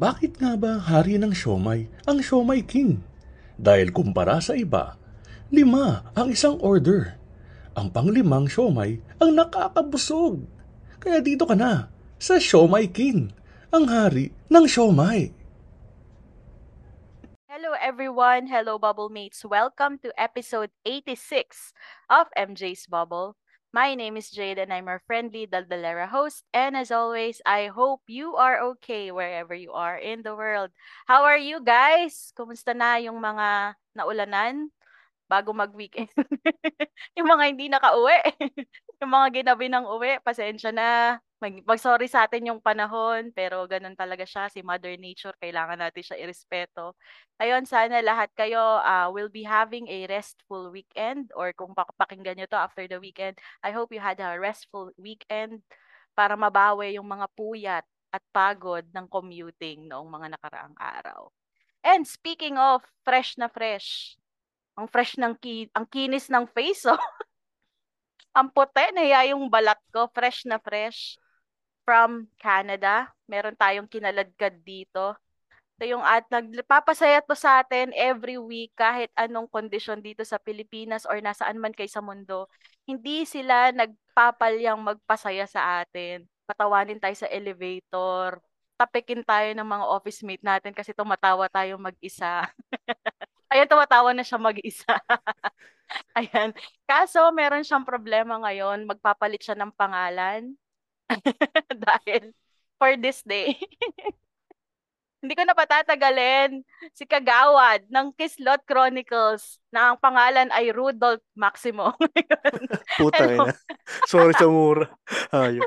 Bakit nga ba hari ng siomay ang siomay king? Dahil kumpara sa iba, lima ang isang order. Ang panglimang siomay ang nakakabusog. Kaya dito ka na, sa siomay king, ang hari ng siomay. Hello everyone, hello bubble mates. Welcome to episode 86 of MJ's Bubble. My name is Jade and I'm your friendly Daldalera host. And as always, I hope you are okay wherever you are in the world. How are you guys? Kumusta na yung mga naulanan bago mag-weekend? yung mga hindi nakauwi. yung mga ginabi ng uwi, pasensya na. Mag- mag-sorry sa atin yung panahon, pero ganun talaga siya. Si Mother Nature, kailangan natin siya irespeto. Ayun, sana lahat kayo uh, will be having a restful weekend or kung pakinggan nyo to after the weekend, I hope you had a restful weekend para mabawi yung mga puyat at pagod ng commuting noong mga nakaraang araw. And speaking of fresh na fresh, ang fresh ng ki- ang kinis ng face, oh. ang puti, nahiya yung balat ko, fresh na fresh from Canada. Meron tayong kinaladkad dito. Ito yung at nagpapasaya to sa atin every week kahit anong kondisyon dito sa Pilipinas or nasaan man kay sa mundo. Hindi sila nagpapalyang magpasaya sa atin. Patawanin tayo sa elevator. Tapikin tayo ng mga office mate natin kasi tumatawa tayo mag-isa. Ayan, tumatawa na siya mag-isa. Ayan. Kaso, meron siyang problema ngayon. Magpapalit siya ng pangalan. Dahil for this day. Hindi ko na patatagalin si Kagawad ng Kislot Chronicles na ang pangalan ay Rudolph Maximo. Puta na. Sorry sa mura. Ayun.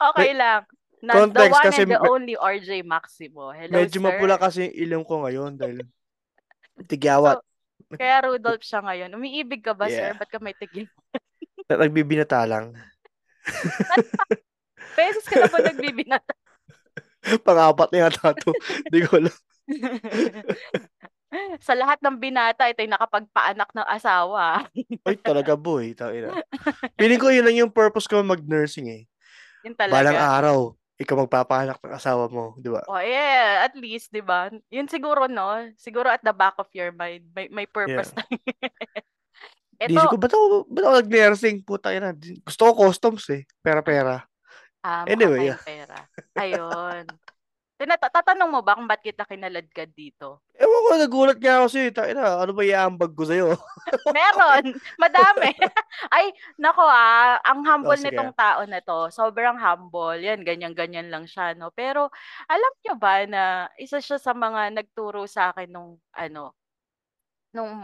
okay lang. Na, Context, the one kasi and the only RJ Maximo. Hello, Medyo sir. mapula kasi yung ilong ko ngayon dahil tigyawat. Kaya Rudolph siya ngayon. Umiibig ka ba, sir? Yeah. Ba't ka may tigil? Nagbibinata lang. Beses ka na po nagbibinata. Pang-apat na yata to. Hindi ko alam. Sa lahat ng binata, ito yung nakapagpaanak ng asawa. Ay, talaga boy. Tangina. Feeling ko yun lang yung purpose ko mag-nursing eh. Yun talaga. Balang araw, ikaw magpapanak ng asawa mo, di ba? Oh, yeah, at least, 'di ba? Yun siguro no, siguro at the back of your mind, may may purpose na. Di ko, ba't ako, ba't ako nag-nursing? Puta ina. Gusto ko customs eh. Pera-pera. Ah, Anyway, anyway, pera. Ayun. Tinata- tatanong mo ba kung ba't kita kinaladkad dito? Ewan ko, nagulat nga ako sa'yo. Tangina, ano ba iambag ko sa'yo? Meron, madami. Ay, nako ah, ang humble Oh, nitong tao na to. Sobrang humble. Yan, ganyan-ganyan lang siya, no? Pero alam nyo ba na isa siya sa mga nagturo sa akin nung ano, nung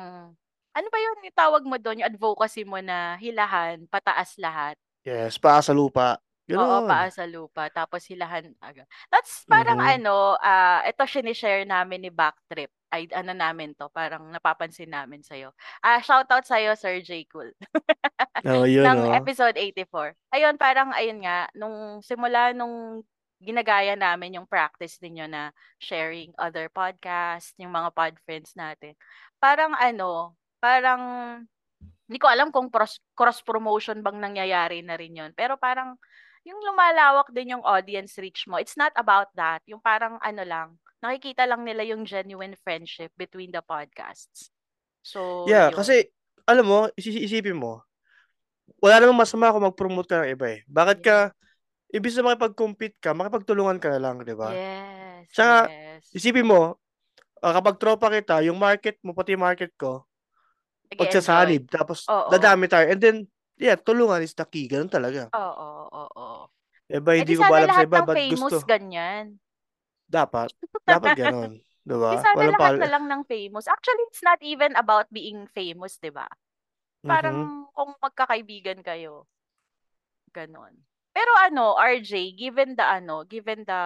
ano ba yun yung tawag mo doon, yung advocacy mo na hilahan, pataas lahat. Yes, paa sa lupa. Oo, Ganun. paa sa lupa, tapos hilahan agad. That's parang Mhm. ano, ah ito sinishare namin ni Backtrip. Ay, ano namin to, parang napapansin namin sa'yo. Ah, shoutout sa'yo, Sir J. Cool. Oh, yun, ng oh. episode 84. Ayun, parang ayun nga, nung simula nung ginagaya namin yung practice ninyo na sharing other podcasts, yung mga pod friends natin. Parang ano, parang hindi ko alam kung cross, cross promotion bang nangyayari na rin yun. Pero parang yung lumalawak din yung audience reach mo. It's not about that. Yung parang ano lang, nakikita lang nila yung genuine friendship between the podcasts. So, Yeah, yun. kasi, alam mo, isi- isipin mo, wala namang masama kung mag-promote ka ng iba eh. Bakit ka, ibig na makipag-compete ka, makipagtulungan ka na lang, di ba? Yes, Tsaka, yes. Isipin mo, ah, kapag tropa kita, yung market mo, pati market ko, pagsasanib, tapos Oo. dadami tayo. And then, yeah, tulungan is the key. Ganun talaga. Oo, oo, oo. Iba, Eh hindi di ko ba alam sa iba, ba't famous gusto? ganyan. Dapat. Dapat ganun. Di ba? Di sana Walang lahat pal- na lang ng famous. Actually, it's not even about being famous, di ba? Parang Mhm. kung magkakaibigan kayo. Ganon. Pero ano, RJ, given the ano, given the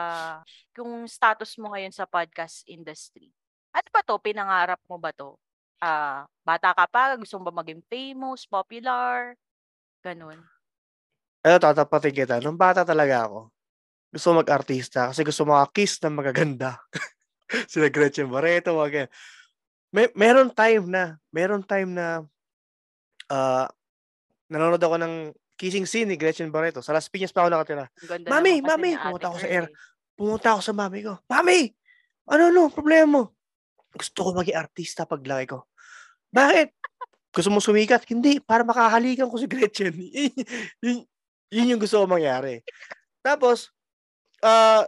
yung status mo ngayon sa podcast industry. Ano ba 'to, pinangarap mo ba 'to? Ah, bata ka pa, gusto mo ba maging famous, popular, gano'n? Eto tatapatin kita, nung bata talaga ako, gusto mag-artista kasi gusto maka-kiss ng magaganda. Sila Gretchen Barreto, mga ganyan. May meron time na meron time na, ah, nanonood ako ng kissing scene ni Gretchen Barreto. Sa Las Piñas pa ako nakatira. "Mami, kasi mami!" Pumunta ako sa air. eh. Pumunta ako sa mami ko, "Mami, ano 'no, problema mo?" "Gusto ko maging artista paglaki ko." "Bakit? Gusto mo sumikat?" "Hindi, para makahalikan ko si Gretchen." Yun yun yung gusto kong mangyari. Tapos, ah,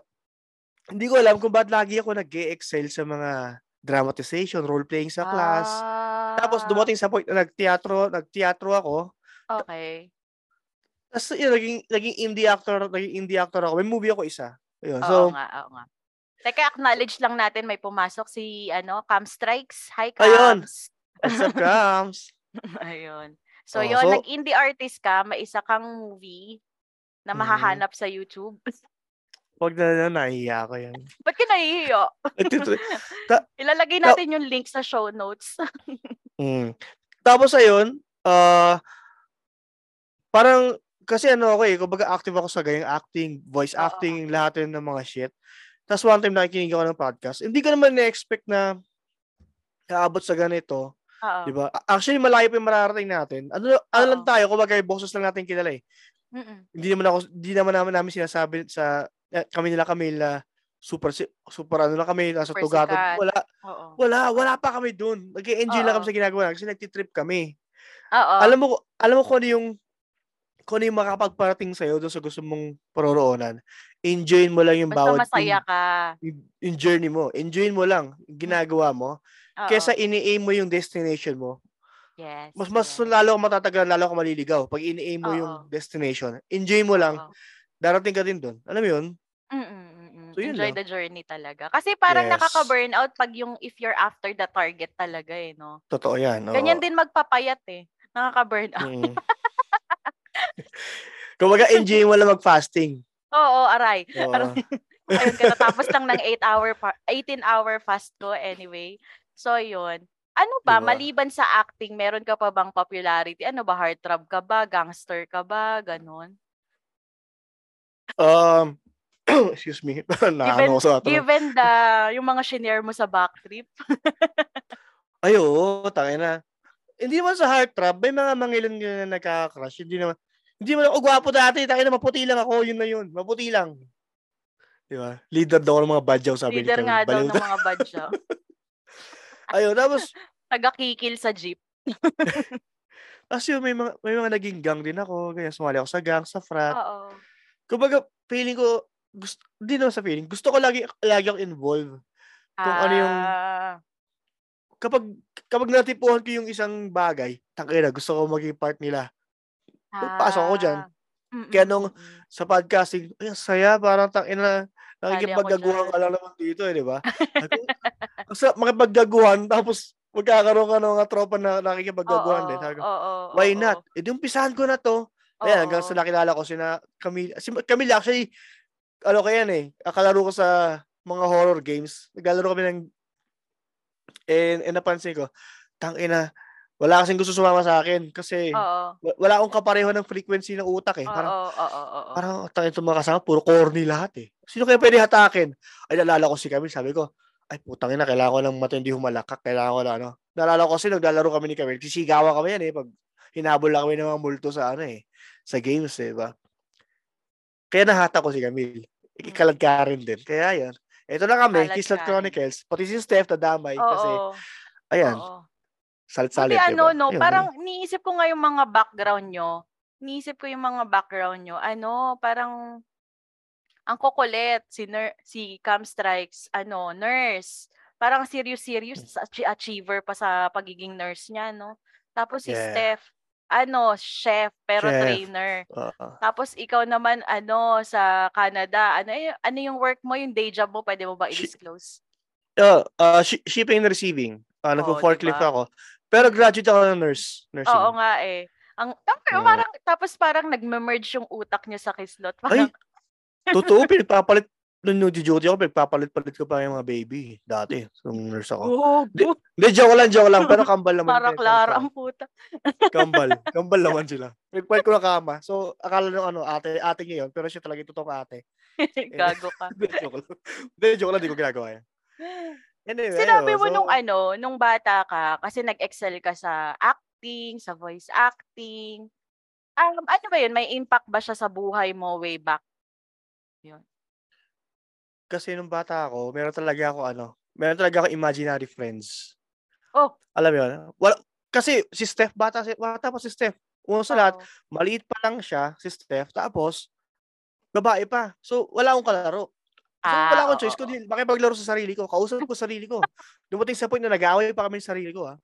hindi ko alam kung ba't lagi ako nag-e-excel sa mga dramatization, role playing sa class. Tapos Ah, dumating sa point na nagteatro nagteatro ako. okey. Ta's yun naging naging indie actor naging indie actor ako. May movie ako isa. Ayun, Oo so nga, oo nga. Teka, acknowledge lang natin may pumasok si ano, Cam Strikes. Hi, Ayun. Cams. what's up, Kams? Ayun. So, Oh, yun, so nag-indie artist ka, may isa kang movie na Mhm. mahahanap sa YouTube. 'Wag na, na nahihiya ako yan. Ba't ka? Nagtitri ta Ilalagay ta natin yung link sa show notes. Hmm. Tapos ayun, ah parang kasi ano ako, eh, kumbaga active ako sa ganyang acting, voice Oo. acting, lahat yun ng mga shit. Ta's one time nakikinig ako ng podcast. Hindi ko naman na-expect na aabot sa ganito, 'di Oo. ba? Actually malayo pa yung mararating natin. Ano ano lang tayo, kumbaga boses lang natin kilala, eh. Mm. Hindi naman ako hindi naman naman namin sinasabi sa eh, kami nila Camille super super ano lang kami, nasa Super tugatod. sikat. Wala Oo. wala wala pa kami dun. Nag-e-enjoy lang kami sa ginagawa namin kasi nagti-trip kami. Oo. Alam mo alam mo kung ano yung kung ano yung makakapagparating sa'yo dun sa gusto mong paroroonan. Enjoyin mo lang yung Basta bawat masaya yung ka. yung yung journey mo. Enjoyin mo lang yung ginagawa mo Oo. kaysa ini-aim mo yung destination mo. Yes, Mas mas yes. lalo kang matatagalan, lalo kang maliligaw 'pag ini-aim mo yung Oo. destination. Enjoy mo lang, Oo. darating ka din dun. Alam mo yun? Mm, mm. So, yun Enjoy lang. the journey talaga. Kasi parang Yes. nakaka-burnout 'pag yung if you're after the target talaga, eh, 'no? Totoo yan, Ganyan oo. din magpapayat, eh. Nakaka-burnout. Mm. Kumbaga enjoyin mo lang mag-fasting. Oo, aray. Oo. Aray. Ayun, kakatapos lang ng 8 hour fa 18 hour fast ko anyway. So, yun. Ano ba, ba? maliban sa acting, meron ka pa bang popularity? Ano ba, heartthrob ka ba, gangster ka ba, gano'n? Um, excuse me, naano sa tanong. given the yung mga shinare mo sa backtrip. Ay, oo, tangina. Hindi naman sa heartthrob, may mga mangilin na nagkaka-crush, hindi naman hindi naman ako gwapo dati, tangina maputi lang ako, yun na yun, maputi lang. 'Di ba? Leader daw ng mga badyaw sabi ni Leader nga daw ng mga badya. Ayun, tapos Taga-kikil sa jeep. tapos yun may mga may mga naging gang din ako, ganyan, sumali ako sa gang, sa frat. Oo. Kumbaga feeling ko gusto hindi naman sa feeling, gusto ko lagi lagi akong involved. Kung ano yung Ah. kapag kapag natipuhan ko yung isang bagay, tangina gusto ko maging part nila. Pasok ako diyan. Ah. Mm, Kaya nung sa podcasting, ay saya parang tangina nakikipaggaguhan ka lang naman dito, eh, 'di ba? Sarap makipaggaguhan tapos magkakaroon ka ng mga tropa na nakikipaggaguhan din. Oo, Sabi ko, oo, why oo. not? Eh, di umpisahan ko na 'to. Ayan, hanggang sa Oo. nakilala ko sina Camille. Si Camille actually, ano ko yan eh, ah, kalaro ko sa mga horror games. Naglalaro kami ng and, and napansin ko, tangina, wala kasing gusto sumama sa akin kasi Oo. wa- wala akong kapareho ng frequency ng utak eh. Oo, Parang, oo, oo, oo. parang tangin itong mga kasama, puro corny lahat eh. Sino kaya pwede hatakin? Ay, nalala ko si Camille, sabi ko, ay putang ina, kailangan ko ng matindi humalakak, kailangan ko na ano. Nalala ko kasi naglalaro kami ni Camille, sisigawan kami yan eh, pag hinabol lang kami ng mga multo sa ano eh, sa games eh, ba? Kaya nahata ko si Camille. Mm. Ikalag ka rin din. Kaya yan. Ito na kami, Kislat. Chronicles. Pati si Steph kasi, Oo. ayan, Oo. salit-salit, diba? ano, no, Ayun, parang niisip ko nga yung mga background nyo. Niisip ko yung mga background nyo. Ano, parang ang kukulit si ner- si Cam Strikes, ano, nurse. Parang serious-serious, Hmm. achi- achiever pa sa pagiging nurse niya, no? Tapos si Yeah. Steph, ano, chef, pero Chef. trainer. Oo. Tapos ikaw naman, ano, sa Canada, ano, y- ano yung work mo, yung day job mo, pwede mo ba i-disclose? Uh, uh, shi- shipping and receiving. Uh, Oo, nagpo-forklift diba? ako. Pero graduate ako ng nurse. Nursing. Oo nga eh. Ang tapos Oo. parang tapos parang nagme-merge yung utak niya sa kislot. Ay, Parang totoo, pinagpapalit, nung nag-duty ako, nagpapalit-palit ko pa yung mga baby. Dati, nung nurse ako. Di- Gogo. Hindi, joke lang, joke lang. Pero kambal naman. Para Clara ang puta. Kambal. Kambal naman sila. Nagpalit ko ng kama. So, akala nung ano, ate, ate niya yun. Pero siya talaga yung totoong ate. Gago ka. Hindi, joke lang. Hindi, joke lang. Hindi ko ginagawa yan. Anyway, Sinabi ayun. mo So, nung ano, nung bata ka, kasi nag-excel ka sa acting, sa voice acting. Um, ano ba yun? May impact ba siya sa buhay mo way back? Yun. Kasi nung bata ako, meron talaga ako ano, meron talaga ako imaginary friends. Oh. Alam mo yun? Wala, kasi si Steph, bata, si, bata pa si Steph. Una sa lahat, Oo. maliit pa lang siya, si Steph. Tapos, babae pa. So, wala akong kalaro. So, Ah, wala akong choice. oo. Kundi makipaglaro sa sarili ko. Kausap ko sarili ko. Dumating sa point na nag-aaway pa kami sa sarili ko, ha?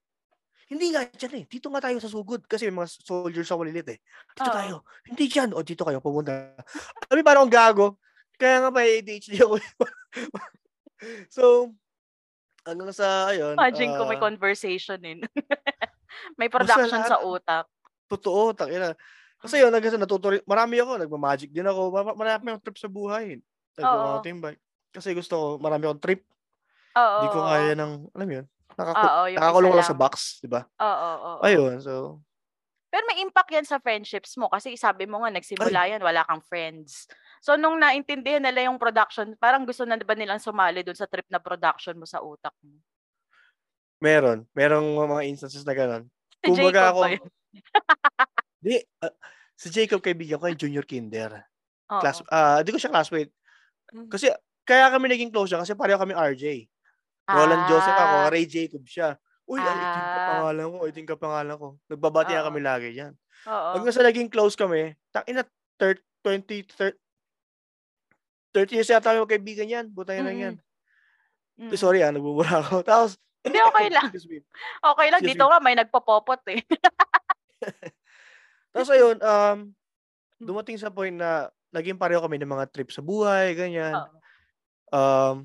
Hindi nga dyan eh. Dito nga tayo sa sugod. Kasi may mga soldiers sa malilit eh. Dito Oo. tayo. Hindi dyan. O, dito kayo. Pumunta. Alam mo, parang gago. Kaya nga may ADHD ako. so, hanggang sa, ayun. Imagine ko may ah, conversation eh. may production lahat- sa utak. Totoo, takina. Kasi yun, hanggang sa natuto rin- marami ako, nagma-magic din ako. Ma- Marami akong trip sa buhay. Nag-mountain bike. Kasi gusto ko, marami akong trip. Oo. Hindi ko kaya ng, alam yun, nakaku- Oo, nakakulong lang sa box, di ba? Oo, oo. Ayun, so, Pero may impact yan sa friendships mo kasi sabi mo nga nagsimula yan, wala kang friends. So nung naintindihan nila yung production, parang gusto na ba nilang sumali dun sa trip na production mo sa utak mo? meron. Merong mga instances na gano'n. Si Kumbaga Jacob ako, di, ah, si Jacob kaibigan ko, yung junior kinder. Oo. Class, ah, di ko siya classmate. Mm. Kasi, kaya kami naging close siya kasi pareho kami RJ. Roland Joseph ako, Ah, Ray Jacob siya. Uy, ah. iting ka Ah. pangalan ko, iting ka pangalan ko. Nagbabati na kami lagi yan. Oo. Hanggang sa naging close kami, tangina, 30, 20, 30, 30 years yata kami magkaibigan yan. Butay na yan. Mm. Sorry ah, nagbubura ako. Tapos, Hindi, okay lang. Okay lang. Excuse Dito nga may nagpopopot eh. Tapos ayun, um, dumating sa point na naging pareho kami ng mga trip sa buhay, ganyan. Oo. Um,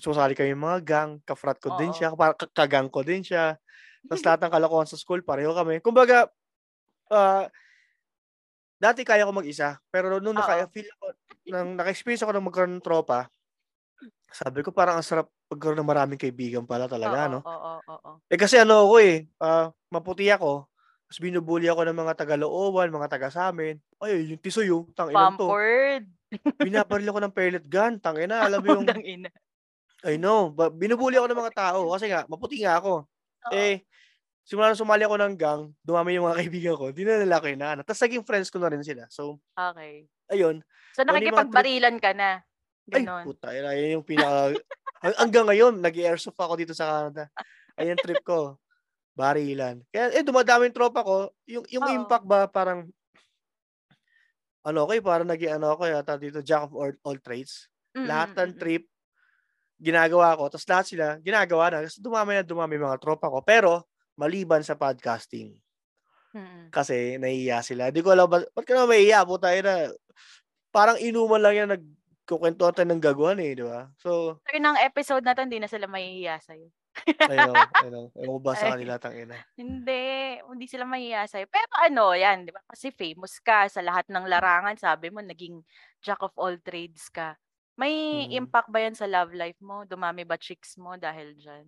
susali kami mga gang, kafrat ko din Oo. siya, para kagang ko din siya. Tapos lahat ng kalokohan sa school, pareho kami. Kumbaga, ah, dati kaya ko mag-isa, pero nung naka, feel ko, nang naka-experience ako ng magkaroon ng tropa, sabi ko parang ang sarap magkaroon ng maraming kaibigan pala talaga, Oo, no? Oo, oo, oo. Eh kasi ano ako eh, ah, maputi ako, tapos binubuli ako ng mga taga-looban, mga taga sa amin. Ay, yung tisoy yung, tangina to. Pampered. Binabaril ako ng pellet gun, tangina, alam mo yung, Putang ina. I know, ba- binubuli ako ng mga tao kasi nga, maputi nga ako. Oo. Eh, simula nung sumali ako ng gang, dumami yung mga kaibigan ko, di na nila ako inaano. Tapos naging friends ko na rin sila. So, Okay. ayun. So nakikipagbarilan ka na. Ay, Ganon. puta, yun, ayun yung pinaka... hang- hanggang ngayon, nag-airsoft ako dito sa Canada. Ayun yung trip ko. Barilan. Kaya, eh, dumadami yung tropa ko. Yung, yung Oo. impact ba, parang, ano ko eh, parang naging ano ako yata dito, jack of all, all trades. Mm, Lahat mm, ng mm, trip, ginagawa ko. Tapos lahat sila, ginagawa na. Tapos dumami na dumami mga tropa ko. Pero, maliban sa podcasting. mm, mm. Kasi, nahiya sila. Di ko alam, ba, ba't ka naman mahiya? Puta, na. Parang inuman lang yan, nagkukwentuhan tayo ng gaguhan eh, di ba? So, So, yun ang episode na to, hindi na sila mahihiya sa'yo. I know. Ewan ko ba sa kanila, tangina. Hindi, hindi sila mahihiya sa'yo. Pero ano, yan, di ba? Kasi famous ka sa lahat ng larangan. Sabi mo, naging jack of all trades ka. May Mhm. impact ba yan sa love life mo? Dumami ba chicks mo dahil dyan?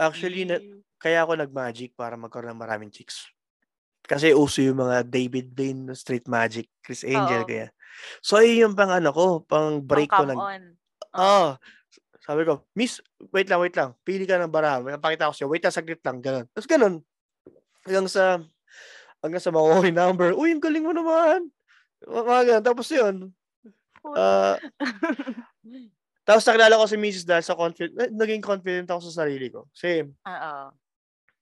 Actually, na, Eh, kaya ako nag-magic para magkaroon ng maraming chicks. Kasi uso yung mga David Blaine, Street Magic, Chris Angel, Oo. kaya. So, ayun yung pang ano ko, pang break ko. pang Nag, come on. ah, sabi ko, Miss, wait lang, wait lang. Pili ka ng baraha. May pakita ko siya. Wait lang, saglit lang. Ganun. Tapos ganun. Hanggang sa, hanggang sa makuha yung number. Uy, ang galing mo naman. Mga ganun. Tapos yun. Ah, tapos nakilala ko si Mrs. dahil sa confident, naging confident ako sa sarili ko. Kasi, Oo.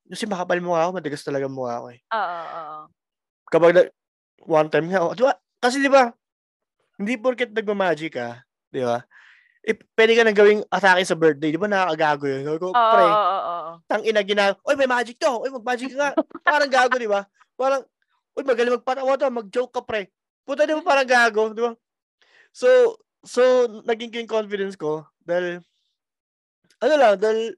kasi makapal mukha ako, matigas talaga mukha ako eh. Oo, oo. Kapag na, one time nga, di ba? Kasi di ba, hindi porket nagmamagic ka, di ba? Eh, pwede ka nang gawing atake sa birthday, di ba nakakagago yun? Sabi ko, Oo, pre, oo, oo, oo. tang ina gina, oy may magic to, oy mag-magic ka nga. Parang gago, di ba? Parang, oy magaling magpatawa to, mag-joke ka pre. Puta di ba parang gago, di ba? So, so, naging king confidence ko, dahil, ano lang, dahil,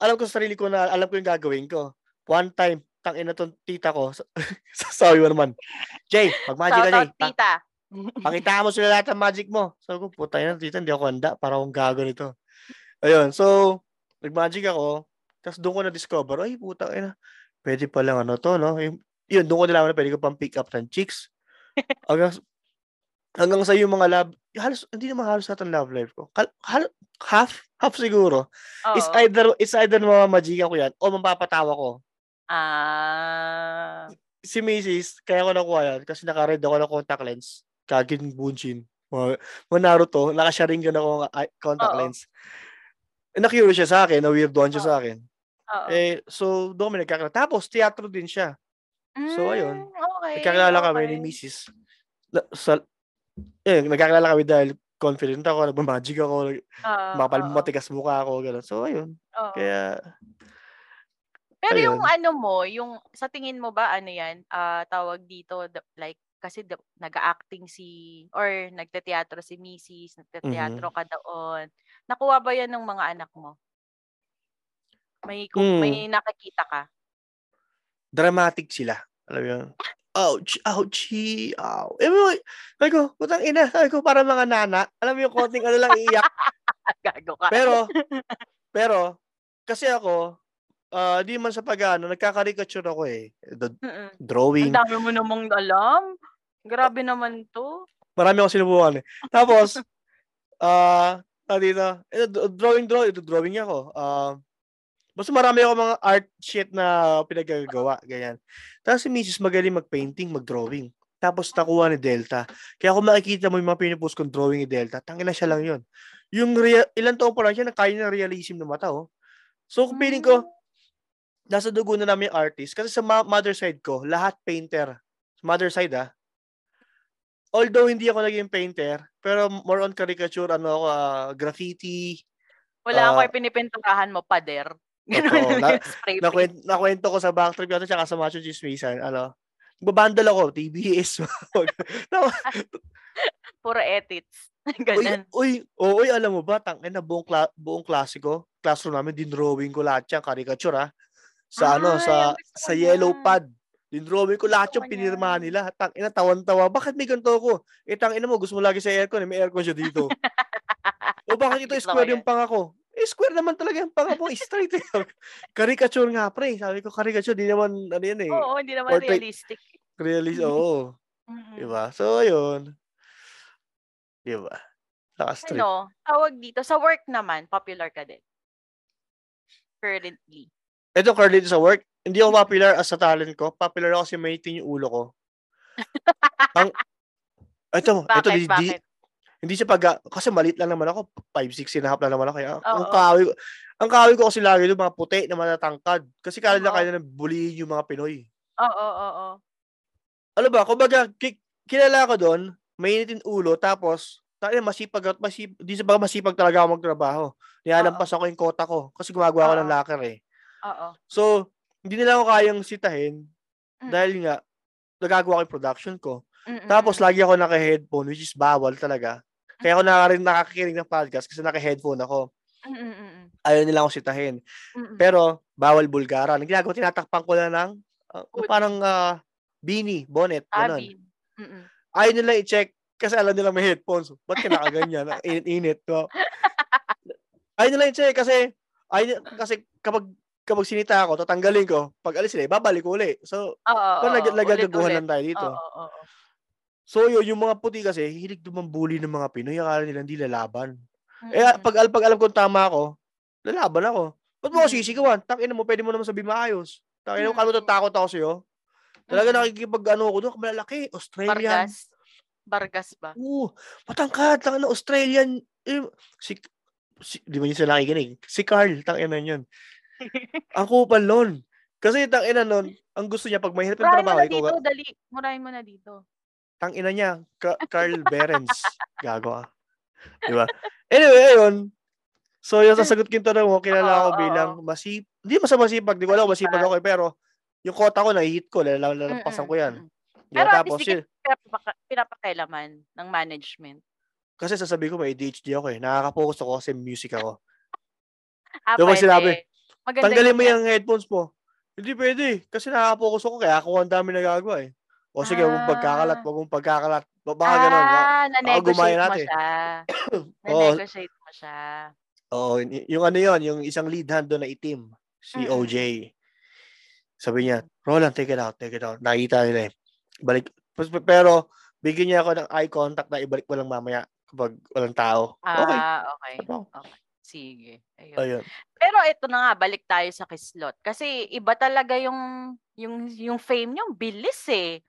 alam ko sa sarili ko na, alam ko yung gagawin ko. One time, tang ina tong tita ko, mo naman, Jay, mag-magic ka, Jay. tita. Pakita mo sila lahat ng magic mo. Sabi ko, puta yan, tita, hindi ako handa. Para akong gago nito. Ayun, so, nag-magic ako. Tapos doon ko na-discover, ay, puta, ina, pwede palang ano to, no? Yung, yun, doon ko nalaman na pwede ko pang pick up ng chicks. Hanggang, hanggang sa yung mga love, halos, hindi naman halos lahat ng love life ko. Kal, hal, half, half siguro. It's Oo. either, it's either mamamagikan ko yan o mapapatawa ko. Ah. si Macy's, kaya ko nakuha yan kasi naka-red ako ng contact lens. Kagin Bunshin. Mga, mga Naruto, naka-sharingan ako ng eye- contact Oo. lens. Na-curious siya sa akin, na-weirdoan siya Oo. sa akin. Oo. Eh, so, doon kami nagkakilala. Tapos, teatro din siya. so, ayun. Mm, Okay. Nagkakilala kami ni okay. Mrs. Na, sa, eh, nagkakilala kami dahil confident ako, nagmamagic ako, Oo, makapal oo, matigas mukha ako, gano'n. So, ayun. oo. Kaya, Pero yung ayun. ano mo, yung sa tingin mo ba ano yan, ah, tawag dito the- like kasi the, nag-acting si or nagte-teatro si Mrs. nagte-teatro Mhm. ka doon. Nakuha ba yan ng mga anak mo? May kung Hmm. may nakikita ka. dramatic sila. Alam mo yun? Ouch, ouchie, ow. Eh, mo, sabi ko, putang ina, sabi ko, para mga nana. Alam mo yung konting ano lang iiyak. Gago ka. Pero, pero, kasi ako, ah, di man sa pag-ano, nagkakarikature ako eh. The Mm-mm. drawing. Ang dami mo namang alam. Grabe naman to. Marami ako sinubukan eh. Tapos, ah, uh, dito, eh, drawing, drawing, ito drawing ako. Ah, basta marami ako mga art shit na pinagagawa, ganyan. Tapos si Mrs. magaling mag-painting, mag-drawing. Tapos nakuha ni Delta. Kaya kung makikita mo yung mga pinupost kong drawing ni Delta, tangin na siya lang yun. Yung rea- ilan taon pa lang siya, nakaya ng realism ng mata, oh. So, kung feeling ko, nasa dugo na namin yung artist. Kasi sa ma- mother side ko, lahat painter. Sa mother side, ah. Although hindi ako naging painter, pero more on caricature, ano ako, ah, graffiti. Wala Ah, ako ipinipinturahan mo, pader. Totoo. Na- Spray paint. Nakwento, nakwento ko sa backtrip yata tsaka sa Macho Chismisan, ano, Babandal ako, TBS. Puro edits. uy, Ganun. uy, oh, uy, alam mo ba, tangin na buong, kla- buong klasiko, classroom namin, dinrawing ko lahat yan, caricature ha. Sa ano, Ay, sa ang gusto ko sa yellow yan. pad. Dinrawing ko lahat yung ko pinirma nila. Tangina, tawan-tawa. Bakit may ganito ko? Eh, tangina mo, gusto mo lagi sa aircon, eh, may aircon siya dito. o bakit ito ko square yung panga ko? Eh, square naman talaga yung panga mo, straight. eh. caricature nga, pre. Sabi ko, caricature, di naman, ano yan eh. Oo, hindi naman portrait- realistic. Realist, oo. Mm-mm. Diba? So, ayun. Diba? Naka-straight. Ano, tawag dito, sa work naman, popular ka din. Currently. Ito, currently sa work, hindi ako popular as sa talent ko. Popular ako kasi maitin yung ulo ko. Ang, ito, ito, Bakit, di, di, bakit? Hindi siya pag, kasi malit lang naman ako, 5'6 and a half lang naman ako. Kaya, ang Oo. kawi ko, ang kawi ko kasi lagi yung mga puti na matatangkad. Kasi kala na kaya na bullying yung mga Pinoy. Oo, oo, oo. Ano ba, kumbaga, ki- kilala ko doon, mainitin ulo, tapos, tayo masipag, at masip, di sa masipag talaga ako magtrabaho. Nilalampas ako yung kota ko, kasi gumagawa ako ng locker eh. Oo. So, hindi nila ako kayang sitahin Mm. dahil nga, nagagawa ko yung production ko. Mm-mm. Tapos, lagi ako naka-headphone, which is bawal talaga. Kaya ako nakaka- nakakakinig ng podcast kasi naka-headphone ako. Mm-mm-mm. Ayaw nila akong sitahin. Mm-mm. Pero, bawal bulgara. Ang ginagawa, tinatakpan ko na ng ah, Hood. parang uh, beanie, bonnet, ganun. Abi. Mm-mm. Ayaw nila i-check kasi alam nila may headphones. Ba't ka nakaganyan? Init-init. No? Ayaw nila i-check kasi, ayaw, kasi kapag kapag sinita ako, tatanggalin ko. Pag alis sila, babalik ko uli. So, parang oo, nag- nagagaguhan lang tayo dito. Oo, oo, oo. So, yun, yung mga puti kasi, hilig dumambuli ng mga Pinoy. Akala nila hindi lalaban. Eh, pag, pag alam kong tama ako, lalaban ako. Ba't mo ako sisigawan? Takin mo, pwede mo naman sabihin maayos. Takin mo, kalo takot ako sa'yo. Talaga nakikipag ano ako doon, malalaki, Australian. Vargas. Vargas ba? Oo, matangkad, tangin na Australian. Eh, si, si, di ba yun sila nakikinig? Si Carl, tangin na yun. Ang kupal nun. Kasi tangin na nun, ang gusto niya, pag mahirap yung Murahin mo trabaho, na dito, dali. Murahin mo na dito. Tangina niya, Ka- Carl Berens. Gago ka. Di ba? Anyway, ayun. So, yung sasagot ko yung tanong mo, kilala oo. bilang masip... Hindi masama masipag, di ko alam masipag ako eh, pero yung kota ko, na-hit ko, lal- lalampasan ko yan. Mm-mm, mm-mm. Di ba? Pero at Tapos, least yun, ka pinapaka- pinapakailaman ng management. kasi sasabi ko, may ADHD ako eh. Nakaka-focus ako kasi music ako. Ah, Di ba pwede. sinabi, Maganda Tanggalin mo yung headphones mo. Hindi pwede. Kasi nakaka-focus ako, kaya ako ang dami nagagawa eh. O sige, huwag mong pagkakalat, Ah. huwag mong pagkakalat. Ba- Baka ganun. Ba- Ah, na-negotiate mo natin. siya. Na-negotiate mo siya. Oo, yung ano yon yung isang lead hand doon na itim, si Mm-mm. OJ. Sabi niya, Roland, take it out, take it out. Nakita nila eh. Balik. Pero, bigyan niya ako ng eye contact na ibalik mo lang mamaya kapag walang tao. Okay. Ah, okay. Ano? Okay. Sige. Ayun. Ayun. Pero ito na nga, balik tayo sa kislot. Kasi iba talaga yung yung yung fame niyo, bilis eh.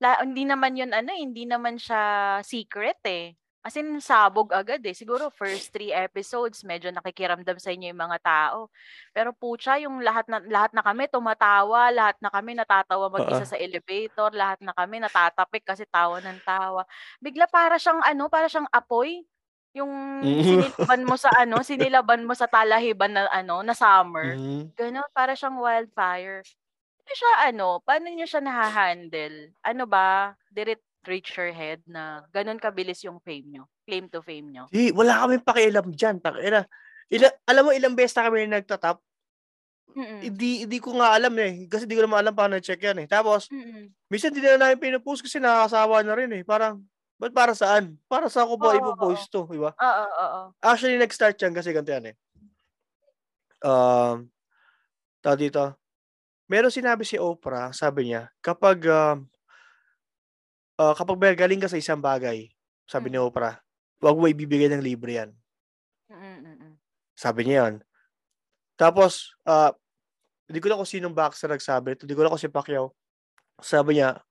La, hindi naman yun ano, eh, hindi naman siya secret eh. As in, sabog agad eh. Siguro first three episodes, medyo nakikiramdam sa inyo yung mga tao. Pero pucha, yung lahat na, lahat na kami tumatawa, lahat na kami natatawa mag-isa Oo. sa elevator, lahat na kami natatapik kasi tawa ng tawa. Bigla para siyang ano, para siyang apoy. Yung Mhm. sinilaban mo sa ano, sinilaban mo sa talahiban na ano, na summer. Mhm. Ganon, para siyang wildfire. Ano siya, ano, paano niyo siya nahahandle? Ano ba, did it reach your head na ganon kabilis yung fame niyo? Claim to fame niyo? Di, wala kami pakialam dyan. Takina. Ila, alam mo, ilang beses na kami nagtatap. Hindi, hindi ko nga alam eh. Kasi hindi ko naman alam paano check yan eh. Tapos, Mm-mm. minsan hindi na namin pinupost kasi nakakasawa na rin eh. Parang, ba't para saan? Para saan ko ba Oo, ipopost to? Di ba? Oo, oo. Actually, nag-start yan kasi ganito yan eh. Um, tawag dito. Meron sinabi si Oprah, sabi niya, kapag um, ah, kapag may galing ka sa isang bagay, sabi ni Mm. Oprah, huwag mo ibibigay ng libre yan. Mm, mm, mm. Sabi niya yun. Tapos, ah, hindi ko na kung sinong boxer nagsabi ito. Hindi ko na kung si Pacquiao. Sabi niya,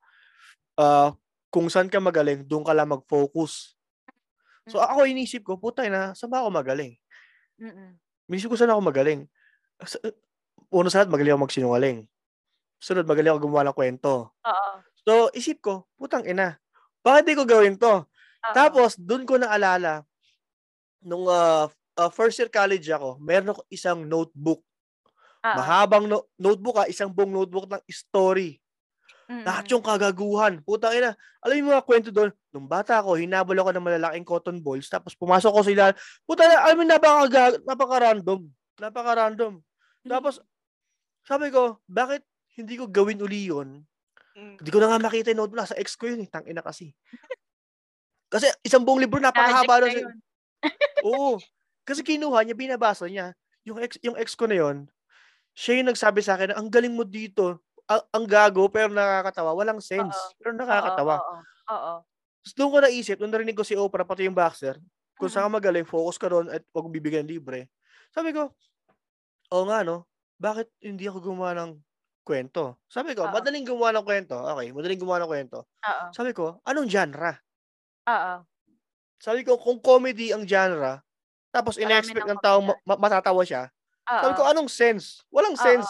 ah, kung saan ka magaling, doon ka lang mag-focus. So ako inisip ko, putay na, saan ba ako magaling? Mm-mm. Inisip ko saan ako magaling. Sa, una sa lahat, magaling ako magsinungaling. Sunod, magaling ako gumawa ng kwento. Oo. So, isip ko, putang ina, bakit di ko gawin to? oo. Tapos, doon ko naalala, nung ah, ah, first year college ako, meron ako isang notebook. Oo. Mahabang no- notebook ha, isang buong notebook ng story. Mm-mm. Lahat yung kagaguhan. Putang ina. Alam mo mga kwento doon, nung bata ako, hinabol ako ng malalaking cotton balls, tapos pumasok ko sila. Putang ina, alam mo, napaka, napaka-random. Napaka-random. Tapos, sabi ko, bakit hindi ko gawin uli yun? Mm. Hindi ko na nga makita yung notebook. Nasa ex ko yun eh. Tangina kasi. Kasi isang buong libro, napakahaba na yun. Oo. Kasi kinuha niya, binabasa niya. Yung ex, yung ex ko na yun, siya yung nagsabi sa akin, ang galing mo dito. Ang, ang gago, pero nakakatawa. Walang sense. Oo. Pero nakakatawa. Oo. Tapos doon ko naisip, nung narinig ko si Oprah, pati yung boxer, kung saan ka magaling, focus ka doon at huwag bibigyan libre. Sabi ko, oo nga no, bakit hindi ako gumawa ng kwento? Sabi ko, Oo. madaling gumawa ng kwento. Okay, madaling gumawa ng kwento. Oo. Sabi ko, anong genre? Oo. Sabi ko, kung comedy ang genre, tapos in-expect ng tao ma- ma- matatawa siya, Oo. sabi ko, anong sense? Walang sense.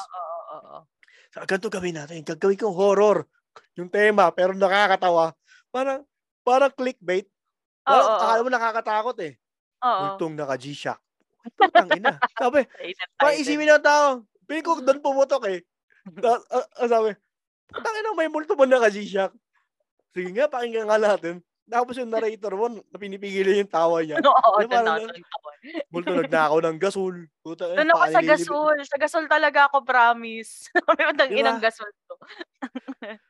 Oo. Sabi, ganito gawin natin. Gagawin kong horror. Yung tema, pero nakakatawa. Parang, parang clickbait. Parang, oo, akala mo nakakatakot eh. Oo. Multong naka-G-Shock. Putang ina. Sabi, Rated parang title. isipin ng tao. Piling ko doon pumutok eh. Ta- ah, ah, sabi, putang ina, may multo ba naka-G-Shock? Sige nga, pakinggan nga natin. Tapos yung narrator mo, na pinipigilan yung tawa niya. Oo, parang- ako nagtawa. Multo nagnakaw ng gasol. Puta, Doon ako sa gasol. Sa gasol talaga ako, promise. May matang Diba? inang gasol to.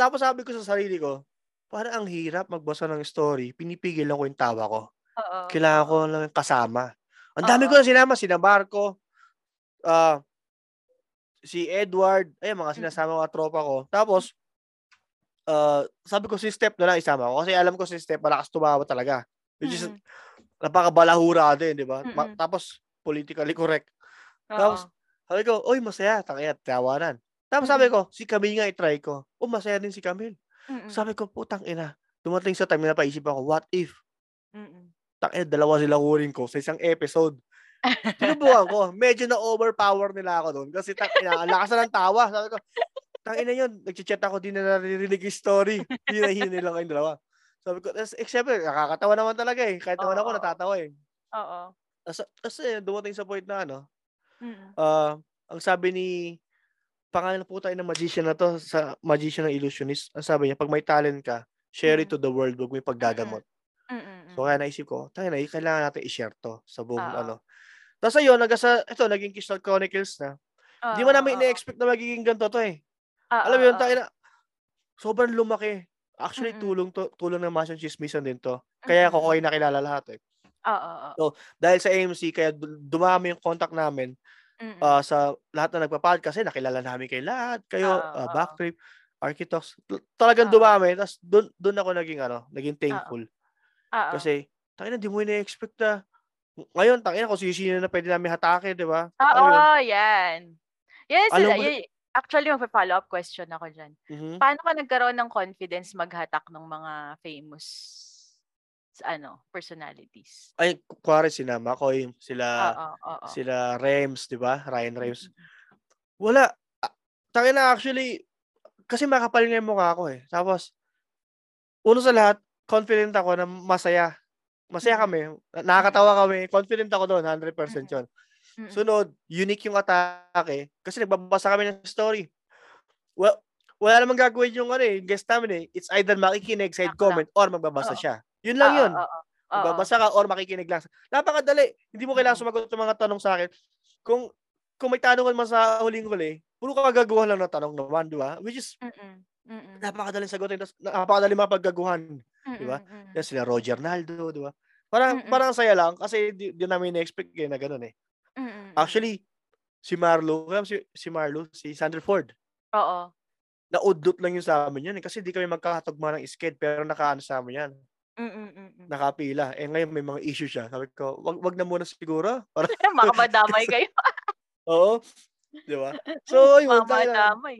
Tapos sabi ko sa sarili ko, parang ang hirap magbasa ng story. Pinipigilan ko yung tawa ko. Oo. Kailangan ko lang kasama. Ang dami Oo. ko na sinama, sina Marco, ah, si Edward, ay mga Mm. sinasama mga tropa ko. Tapos, ah, sabi ko si Step na lang isama ko kasi alam ko si Step malakas tumawa talaga. Which is, Mm-mm. napakabalahura din, di ba? Ma-. Tapos, politically correct. Oo. Tapos, sabi ko, oy, masaya, takaya, tawanan. Tapos sabi ko, si Camille nga i-try ko. Oh, masaya din si Camille. Mm-mm. Sabi ko, putang ina. Dumating sa time na napaisip ako, what if Mm-mm. Tangina, dalawa sila kunin ko sa isang episode. Sinubukan ko. Medyo na overpower nila ako doon. Kasi ang lakas na ng tawa. Sabi ko, tangina yun. Nag-chat ako, di na naririnig yung story. Hinahinay lang kayong dalawa. Sabi ko, tas, except, nakakatawa naman talaga eh. Kahit naman ako, natatawa eh. Oo. Tapos, tapos eh, dumating sa point na ano, Mm-mm. ah, ang sabi ni, pangalan po tayo ng magician na to, sa magician ng illusionist, ang sabi niya, pag may talent ka, share it Mm. to the world, huwag mo ipaggagamot. Mm-mm. So kaya naisip ko, tayo na, kailangan natin i-share to sa buong Oo. ano. Tapos ayun, nagasa, ito, naging Crystal Chronicles na. Hindi mo Oo, namin oo. ina-expect na magiging ganito to eh. Oo, Alam mo yun, tayo na, sobrang lumaki. Actually, Mm. tulong to, tulong ng Masyong Chismisan din to. Kaya ako kayo nakilala lahat eh. Oo, oo. Dahil sa AMC, kaya du- dumami yung contact namin ah, sa lahat na nagpa-podcast kasi nakilala namin kayo lahat. Kayo, ah, oo. Backtrip, Architox. Talagang Oo. dumami. Tapos doon doon ako naging ano, naging thankful. Oo. Kasi, tangina, di mo ina-expect na. Ngayon, tangina, kung sino na pwede namin hatake, di ba? Oo, Ano yun? yan. Sila. mo- yun- actually, magpa-follow up question ako dyan. Mhm. Paano ka nagkaroon ng confidence maghatak ng mga famous ano, personalities? Ay, ku- kuwari sila Makoy, sila, Oo, oo. sila Rems, di ba? Ryan Rems. Wala. Ah, Tangina, actually, kasi makapal nga yung mukha ko eh. Tapos, uno sa lahat, confident ako na masaya. Masaya kami. na- Nakakatawa kami. Confident ako doon, 100% yun. Sunod, unique yung atake. Kasi nagbabasa kami ng story. Well, wala namang gagawin yung ano eh, guest namin eh. It's either makikinig, side comment, or magbabasa Oo. siya. Yun lang Oo, yun. oo. Magbabasa ka or makikinig lang. Napakadali. Hindi mo kailangan sumagot ng mga tanong sa akin. Kung kung may tanong man sa huling-huli, puro kagagawa lang ng tanong naman, di ba? Which is, Mm-mm. Mm-mm. napakadaling sagutin. tas Napakadaling mapaggaguhan. Di ba? Mm-mm. Yan sila Roger Naldo, di ba? Parang, Mm-mm. parang saya lang kasi di, di namin na-expect eh, na ganun eh. Mm-mm. Actually, si Marlo, si, si Marlo, si Sandra Ford, Oo. naudot lang yun sa amin yun eh. Kasi di kami magkakatugma ng sked pero nakaano sa amin yan. Mm-mm. Nakapila. Eh ngayon may mga issue siya. Sabi ko, wag, wag na muna siguro. Para, Mga madamay kayo. oo. Di ba? So, yun. Mga madamay.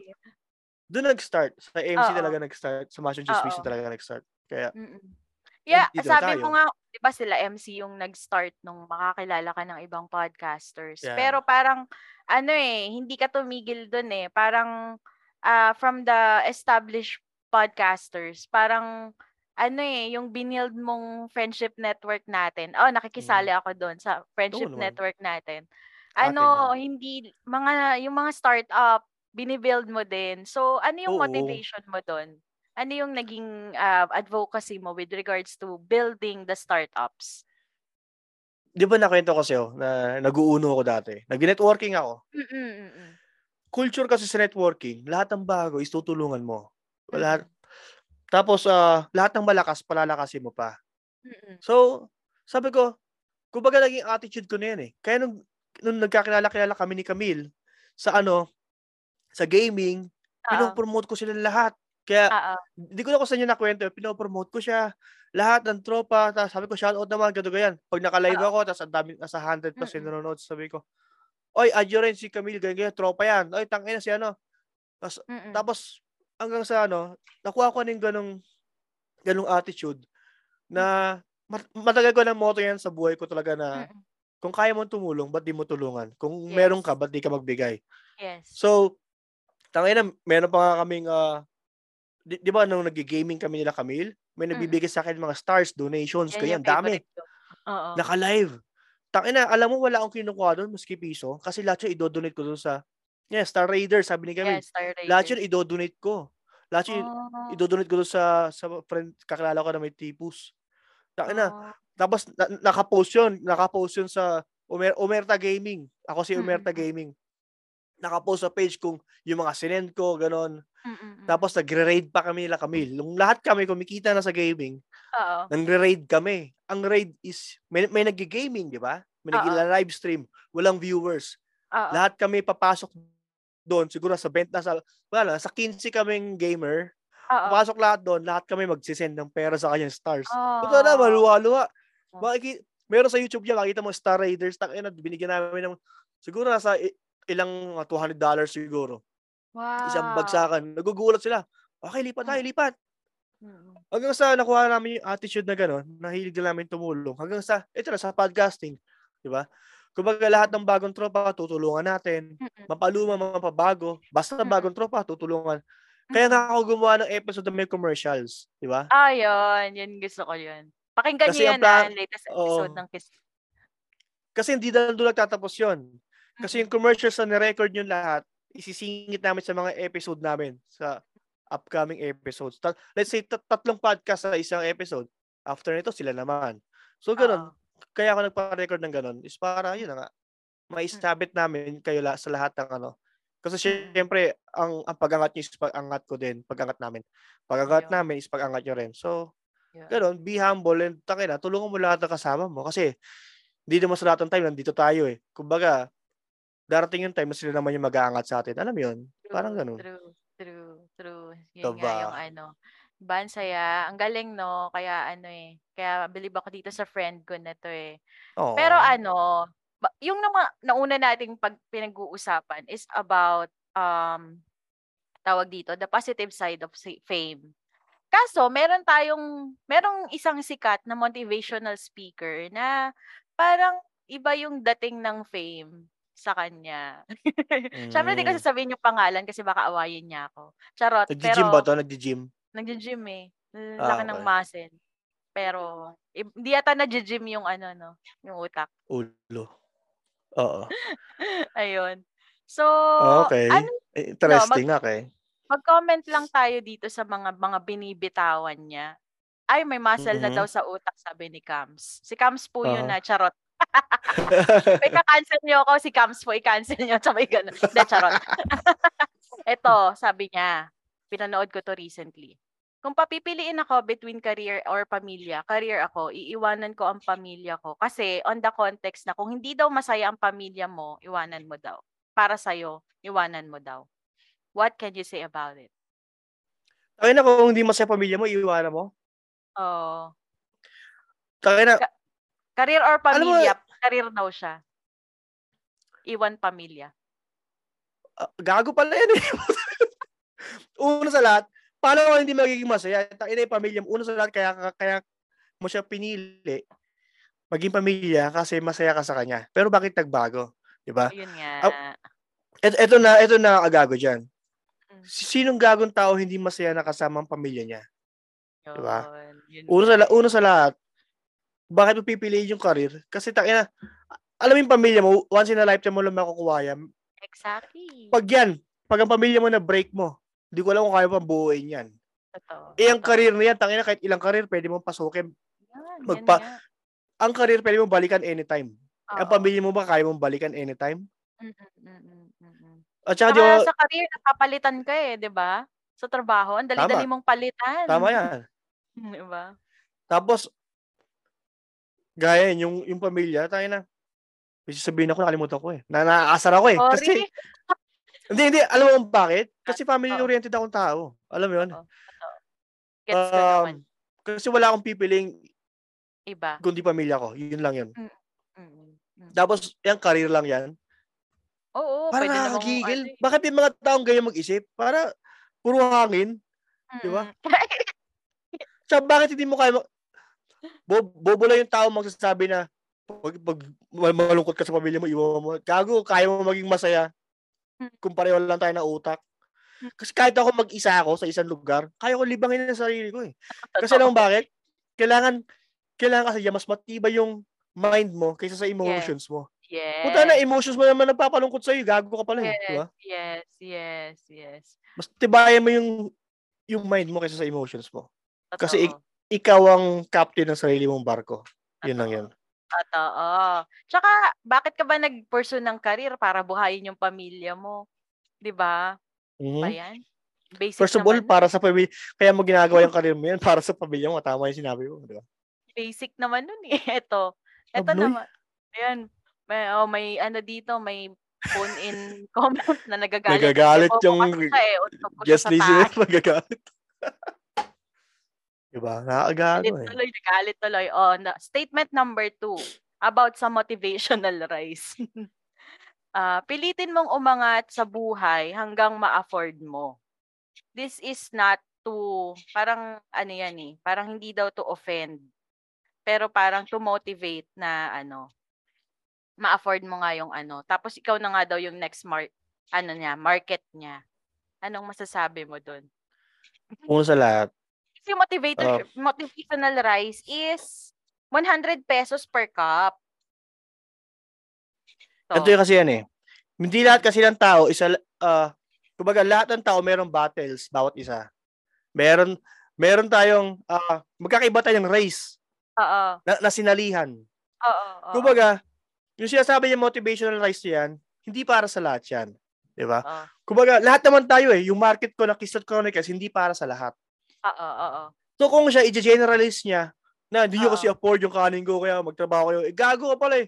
Doon nag-start. Sa AMC Oo. talaga nag-start. Sa Masion Chismis Oo. talaga nag-start. Kaya, Mm-mm. Yeah, sabi tayo. mo nga, 'di ba sila MC yung nag-start nung makakilala ka ng ibang podcasters. Yan. Pero parang ano eh, hindi ka tumigil doon eh. Parang ah, from the established podcasters, parang ano eh, yung binild mong friendship network natin. Oh, nakikisali ako doon sa friendship naman. network natin. Atin Ano, yan. hindi mga yung mga startup binibuild mo din. So, ano yung Oo. motivation mo doon? Ano yung naging ah, advocacy mo with regards to building the startups? di ba nakwento ko sa'yo na nag-uuno ako dati? Nag-networking ako. Mm-mm, mm-mm. Culture kasi sa networking, lahat ng bago is tutulungan mo. Mm. Lahat, tapos, ah, lahat ng malakas, palalakasin mo pa. Mm-mm. So, sabi ko, kumbaga naging attitude ko na yan eh. Kaya nung, nung nagkakilala-kilala kami ni Camille, sa ano, sa gaming, Oo. pinopromote ko sila lahat. Kaya. Hindi ko na kung saan yun nakwento. Pinopromote ko siya. Lahat ng tropa. Tapos sabi ko, shoutout naman. Ganto ganyan. Pag naka-live Oo. ako, tapos ang dami, nasa 100 plus Mm-mm. nanonood. Sabi ko, Oy, add yun rin si Camille. Ganyan, ganyan. Tropa yan. Oy, tangin na si ano. Tapos, tapos hanggang sa ano, nakuha ko na yung ganong, ganong attitude na mat- matagal ko ng motto yan sa buhay ko talaga na Mm-mm. kung kaya mo tumulong, ba't di mo tulungan? Kung meron ka, Yes. ba't di ka magbigay? Yes. So, tangin na, meron pa nga kaming, ah, di, di ba nung nag-gaming kami nila Camille, may Mm. nagbibigay sa akin mga stars, donations, Yan ganyan, yung dami. Oo. Naka-live. Tangin na, alam mo wala akong kinukuha doon, maski piso, kasi lahat yun idodonate ko doon sa, yeah, Star Raider, sabi ni Camille. Yes, Star lahat yun Raiders. idodonate ko. Lahat yun, Oh. idodonate ko doon sa, sa friend, kakilala ko na may tipus. Tangin na, Oh. tapos na, naka-post yun, naka-post yun sa Umer, Umerta Gaming. Ako si Umerta Mm-mm. Gaming. Naka-post sa page kung yung mga sinend ko, ganon. Mm-mm. Tapos nagre-raid pa kami nila Camille. Nung lahat kami kumikita na sa gaming, Oo. nagre-raid kami. Ang raid is, may, may nag-gaming, di ba? May Oo. nag-live stream. Walang viewers. Oo. Lahat kami papasok doon. Siguro sa benta, sa, wala, sa 15 kaming gamer. Oo. Papasok lahat doon. Lahat kami magsisend ng pera sa kanyang stars. Oh. Ito na, maluwa-luwa. Oh. Makiki, meron sa YouTube yan, makita mo Star Raiders, tangina, binigyan namin ng, siguro nasa ilang uh, $200 siguro. Wow. Isang bagsakan. Nagugulat sila. Okay, lipat tayo, Mm. lipat. Hanggang sa nakuha namin yung attitude na gano'n, nahilig na namin tumulong. Hanggang sa, ito na, sa podcasting. Di ba? Kumbaga lahat ng bagong tropa, tutulungan natin. Mapaluma, mapabago. Basta bagong tropa, tutulungan. Kaya nga ako gumawa ng episode na may commercials. Di ba? Ah, yun. Yun gusto ko yun. Pakinggan Kasi niyo ang yan plan- ah, latest episode ng Kiss. Kasi hindi na doon nagtatapos yun. Kasi yung commercials na nirecord yun lahat, isisingit namin sa mga episode namin sa upcoming episodes. Ta- let's say tat- tatlong podcast sa isang episode. After nito, sila naman. So, ganun. Oo. Kaya ako nagpa-record ng ganun is para, yun na nga, maisabit namin kayo la- sa lahat ng ano, Kasi Mm. syempre, ang, ang pag-angat niyo is pag-angat ko din. Pag-angat namin. Pag-angat Ayun. namin is pag-angat nyo rin. So, Yun. ganun, be humble and takina, tulungan mo lahat ng kasama mo. Kasi, hindi naman sa lahat ng time, nandito tayo eh. Kumbaga, darating yung time na sila naman yung mag-aangat sa atin. Alam mo yun? Parang True, ganun. True, true, true. Yun Diba? nga yung ano. Ba, ang saya. Ang galing, no? Kaya ano eh. Kaya believe ako dito sa friend ko na to eh. Oo. Pero ano, yung nama, nauna nating pag pinag-uusapan is about um tawag dito, the positive side of fame. Kaso, meron tayong, merong isang sikat na motivational speaker na parang iba yung dating ng fame sa kanya. Siyempre, di ko Mm. sasabihin yung pangalan kasi baka awayin niya ako. Charot. Nagji-gym pero, ba to? Nagji-gym? Nagji-gym eh. Ah, Laki ng okay. muscle. Pero, hindi yata nagji-gym yung ano, no? Yung utak. Ulo. Oo. Ayun. So, Okay. ano, Interesting. okay. mag-comment lang tayo dito sa mga mga binibitawan niya. Ay, may muscle na Mhm. daw sa utak, sabi ni Cams. Si Cams po yun Oo. na, charot. May ka-cancel niyo ako, si Cams po, i-cancel niyo. Sabay ganun. Hindi, charot. Ito, sabi niya, pinanood ko to recently. Kung papipiliin ako between career or pamilya, career ako, iiwanan ko ang pamilya ko. Kasi on the context na kung hindi daw masaya ang pamilya mo, iwanan mo daw. Para sa'yo, iwanan mo daw. What can you say about it? Takay na kung hindi masaya pamilya mo, iiwanan mo. Oh, Takay na, career or Alam mo- pamilya? career daw siya. Iwan pamilya. ah, gago pala yan eh. Una sa lahat, paano ka hindi magiging masaya? Takay na yung pamilya mo. Una sa lahat, kaya, kaya mo siya pinili maging pamilya kasi masaya ka sa kanya. Pero bakit nagbago? Di ba? Yun nga. Et, eto na, eto na agago dyan. Mm. Si- Sinong gagong tao hindi masaya na kasama ang pamilya niya? Diba? yun Una sa, una sa lahat, bakit mo pipiliin yung career? Kasi takina, alam mo yung pamilya mo, once in a lifetime mo lang makukuha yan. Exactly. Pag yan, pag ang pamilya mo na break mo, hindi ko alam kung kaya pang buuin yan. Totoo. Eh, ang career na yan, tangina kahit ilang career, pwede mong pasukin. Yan, yan magpa- nga. Ang career, pwede mong balikan anytime. Ang Oo. pamilya mo ba, kaya mong balikan anytime? Mm, mm, mm, mm, mm, mm. At saka, di Saka ba, sa career, napapalitan ka eh, di ba? Sa trabaho, ang dali-dali mong palitan. tama yan. Di ba? Tapos, gaya yun, yung, yung pamilya, tayo na, may sasabihin ako, nakalimutan ko eh. Na naaasar ako eh. Kasi, Sorry. hindi, hindi, alam mo kung bakit? Kasi Oo. family-oriented akong tao. Alam mo yun? Oo. Gets ko Um, naman. Kasi wala akong pipiling Iba. kundi pamilya ko. Yun lang yun. Mm, mm, mm. Tapos, yung career lang yan. Oo, Para pwede namang nakakagigil. ano eh. Bakit yung mga taong ganyan mag-isip? Para puro hangin. di ba? Mm. Tsaka bakit hindi mo kaya Bo- bobo lang yung tao magsasabi na pag, pag mal- malungkot ka sa pamilya mo, iwan mo. Gago, kaya mo maging masaya Hmm. kung pareho lang tayo ng utak. Hmm. Kasi kahit ako mag-isa ako sa isang lugar, kaya ko libangin ang sarili ko eh. Kasi alam bakit? Kailangan, kailangan kasi mas matibay yung mind mo kaysa sa emotions mo. Yes. Punta na, emotions mo naman nagpapalungkot sa'yo, gago ka pala eh. Di ba? Yes, yes, yes. Mas tibayan mo yung yung mind mo kaysa sa emotions mo. Kasi Totoo. Ikaw ang captain ng sarili mong barko. Yun lang yun. Totoo. Tsaka, bakit ka ba nag-pursue ng career para buhayin yung pamilya mo? 'Di ba? Mhm. Ba yan? Basic First of all, naman, para sa pamilya, kaya mo ginagawa yung career mo yan, para sa pamilya mo, tama yung sinabi mo, di ba? basic naman nun eh. Ito. Ito Abloy. naman. Ayan. May, oh, may ano dito, may phone in comment na nagagalit. Nagagalit yung siya eh, Guest listener, taas. magagalit. diba? Nakakagago Galit eh. tuloy, nagalit tuloy. Oh, na, statement number two, about sa motivational rise. Ah, pilitin mong umangat sa buhay hanggang ma-afford mo. This is not to, parang ano yan eh, parang hindi daw to offend. Pero parang to motivate na ano, ma-afford mo nga yung ano. Tapos ikaw na nga daw yung next mar- ano niya, market niya. Anong masasabi mo doon? Una sa lahat, yung motivator, motivational rice is 100 pesos per cup. So, ito yung kasi yan eh. Hindi lahat kasi ng tao, isa, ah, kumbaga lahat ng tao merong battles, bawat isa. Meron, meron tayong, ah, magkakaiba tayong race oo. na, na sinalihan. Oo. Kumbaga, yung sinasabi niya motivational rice yan, hindi para sa lahat yan. Di ba? Oo. Kumbaga, lahat naman tayo eh. Yung market ko na Keystone Chronicles, hindi para sa lahat. Oo, oo. So kung siya i-generalize niya na hindi Oo. kasi afford yung kanin ko kaya magtrabaho kayo, eh, gago ka pala eh.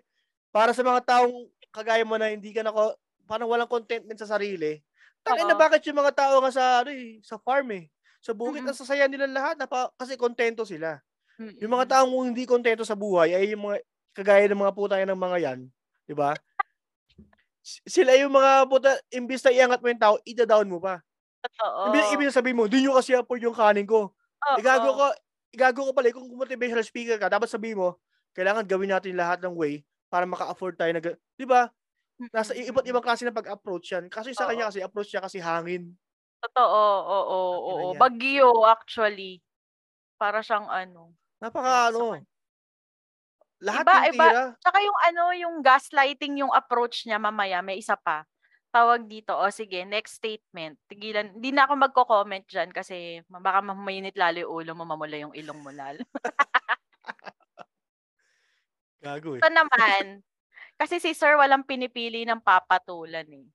Para sa mga taong kagaya mo na hindi ka nako, parang walang contentment sa sarili. Tangin na bakit yung mga tao nga sa, ano eh, sa farm eh. Sa bukid, Mm-mm. ang sasaya nila lahat na pa, kasi kontento sila. Mm-mm. Yung mga taong hindi kontento sa buhay ay yung mga kagaya ng mga putaya ng mga yan, 'di ba? Sila yung mga puta, imbis na iangat mo yung tao, ida-down mo pa. Totoo. Ibig, ibig sabihin mo, di nyo kasi afford yung kanin ko. Oo. Igago ko, igago ko pala, eh, kung motivational speaker ka, dapat sabihin mo, kailangan gawin natin lahat ng way para maka-afford tayo na, di ba? Nasa iba't ibang klase ng pag-approach yan. Kasi sa Oo. kanya kasi, approach niya kasi hangin. Totoo, oo, oo, oo. niya. Bagyo, actually. Para siyang ano. Napaka ano, lahat Iba, ng iba. tira. Tsaka yung ano, yung gaslighting yung approach niya mamaya, may isa pa. Tawag dito, o sige, next statement. Tigilan, hindi na ako magko-comment dyan kasi baka mamayinit lalo yung ulo mo, mamula yung ilong mo lalo. Gago eh. Ito naman, kasi si Sir walang pinipili ng papatulan eh.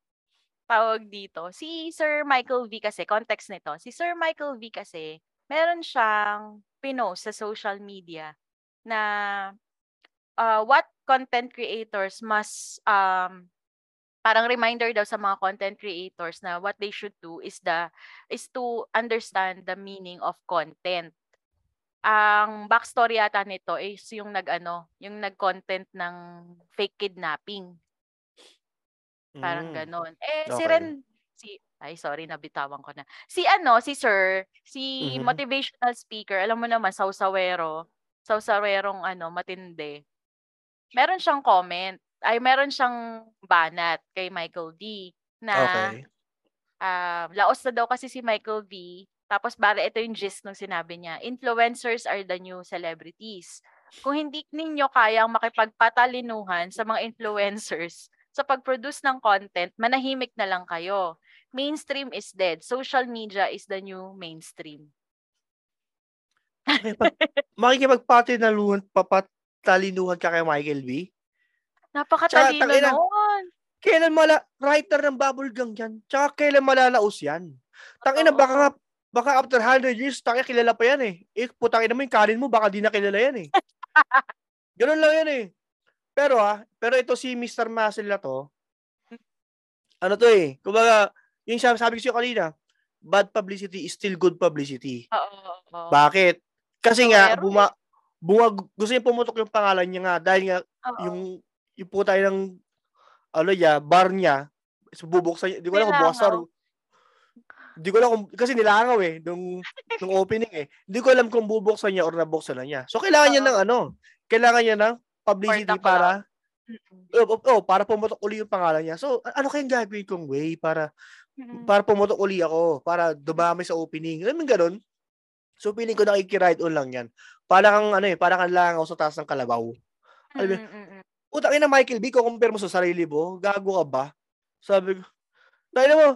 Tawag dito, si Sir Michael V kasi, context nito, si Sir Michael V kasi, meron siyang pinost sa social media na uh, what content creators must um parang reminder daw sa mga content creators na what they should do is the is to understand the meaning of content. Ang backstory yata nito is yung nag-ano, yung nag-content ng fake kidnapping. Parang Mm. ganon. Eh, si Okay. Ren, si, ay sorry, nabitawan ko na. Si ano, si Sir, si Mhm. motivational speaker, alam mo naman, sausawero, sausawerong ano, matindi. Meron siyang comment, ay meron siyang banat kay Michael D. Na, Okay. ah, laos na daw kasi si Michael V. Tapos bale ito yung gist ng sinabi niya. Influencers are the new celebrities. Kung hindi ninyo kayang makipagpatalinuhan sa mga influencers sa pag-produce ng content, manahimik na lang kayo. Mainstream is dead. Social media is the new mainstream. Makikipag, makikipagpatinaluhan, papatalinuhan ka kay Michael B. Napakatalino tangina. nun. Kailan mala, writer ng bubblegum yan. Tsaka kailan malalaos yan. Tangina, baka nga, baka after 100 years, tangina, kilala pa yan eh. Eh, putangin mo yung kanin mo, baka di na kilala yan eh. Ganun lang yan eh. Pero ah, pero ito si Mr. Muscle na to, ano to eh, kumbaga, yung sabi, sabi ko sa'yo kanina, bad publicity is still good publicity. Oo. oo. Bakit? Kasi nga, Pero, buma, bunga, gusto niya pumutok yung pangalan niya nga dahil nga Oo. yung yung po tayo ng ano niya, bar niya, so bubuksan niya. Di ko alam kung bukas Nilangaw. or Di ko alam kung, kasi nilangaw eh, nung, nung opening eh. Hindi ko alam kung bubuksan niya or nabuksan na niya. So, kailangan niya Oo. ng ano, kailangan niya ng publicity para, Mm-mm. oh, oh, para pumutok uli yung pangalan niya. So, ano kayang gagawin kong way para, Mm-mm. para pumutok uli ako, para dumami sa opening. Alam mo ganun? So, feeling ko nakikiride on lang yan. Para kang, ano eh, para kang langaw sa taas ng kalabaw. Alam mo, Mm-mm. Utang ina Michael B, kung compare mo sa sarili mo, gago ka ba? Sabi ko, tayo mo,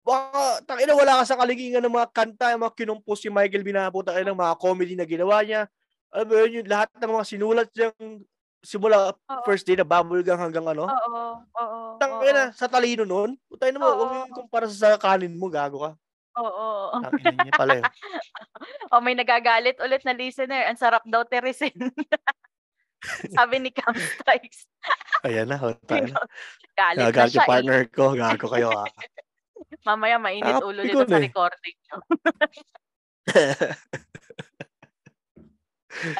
baka, tangina, wala ka sa kaligingan ng mga kanta, yung mga kinumpos si Michael B na puta ng mga comedy na ginawa niya. Alam mo yun, yung lahat ng mga sinulat niyang simula Oo. first day na bubblegum hanggang ano. Oo. Oo. Tangina, sa talino nun, puta mo, Oo. huwag yung kumpara sa kanin mo, gago ka. Oo. Tangina niya pala yun. O may nagagalit ulit na listener. Ang sarap daw terisin. Sabi ni Cam Strikes. Ayan na, puta na. Galit na Nagalit siya yung partner ko, gago kayo ah. eh. Mamaya mainit ulo nito sa eh. recording nyo.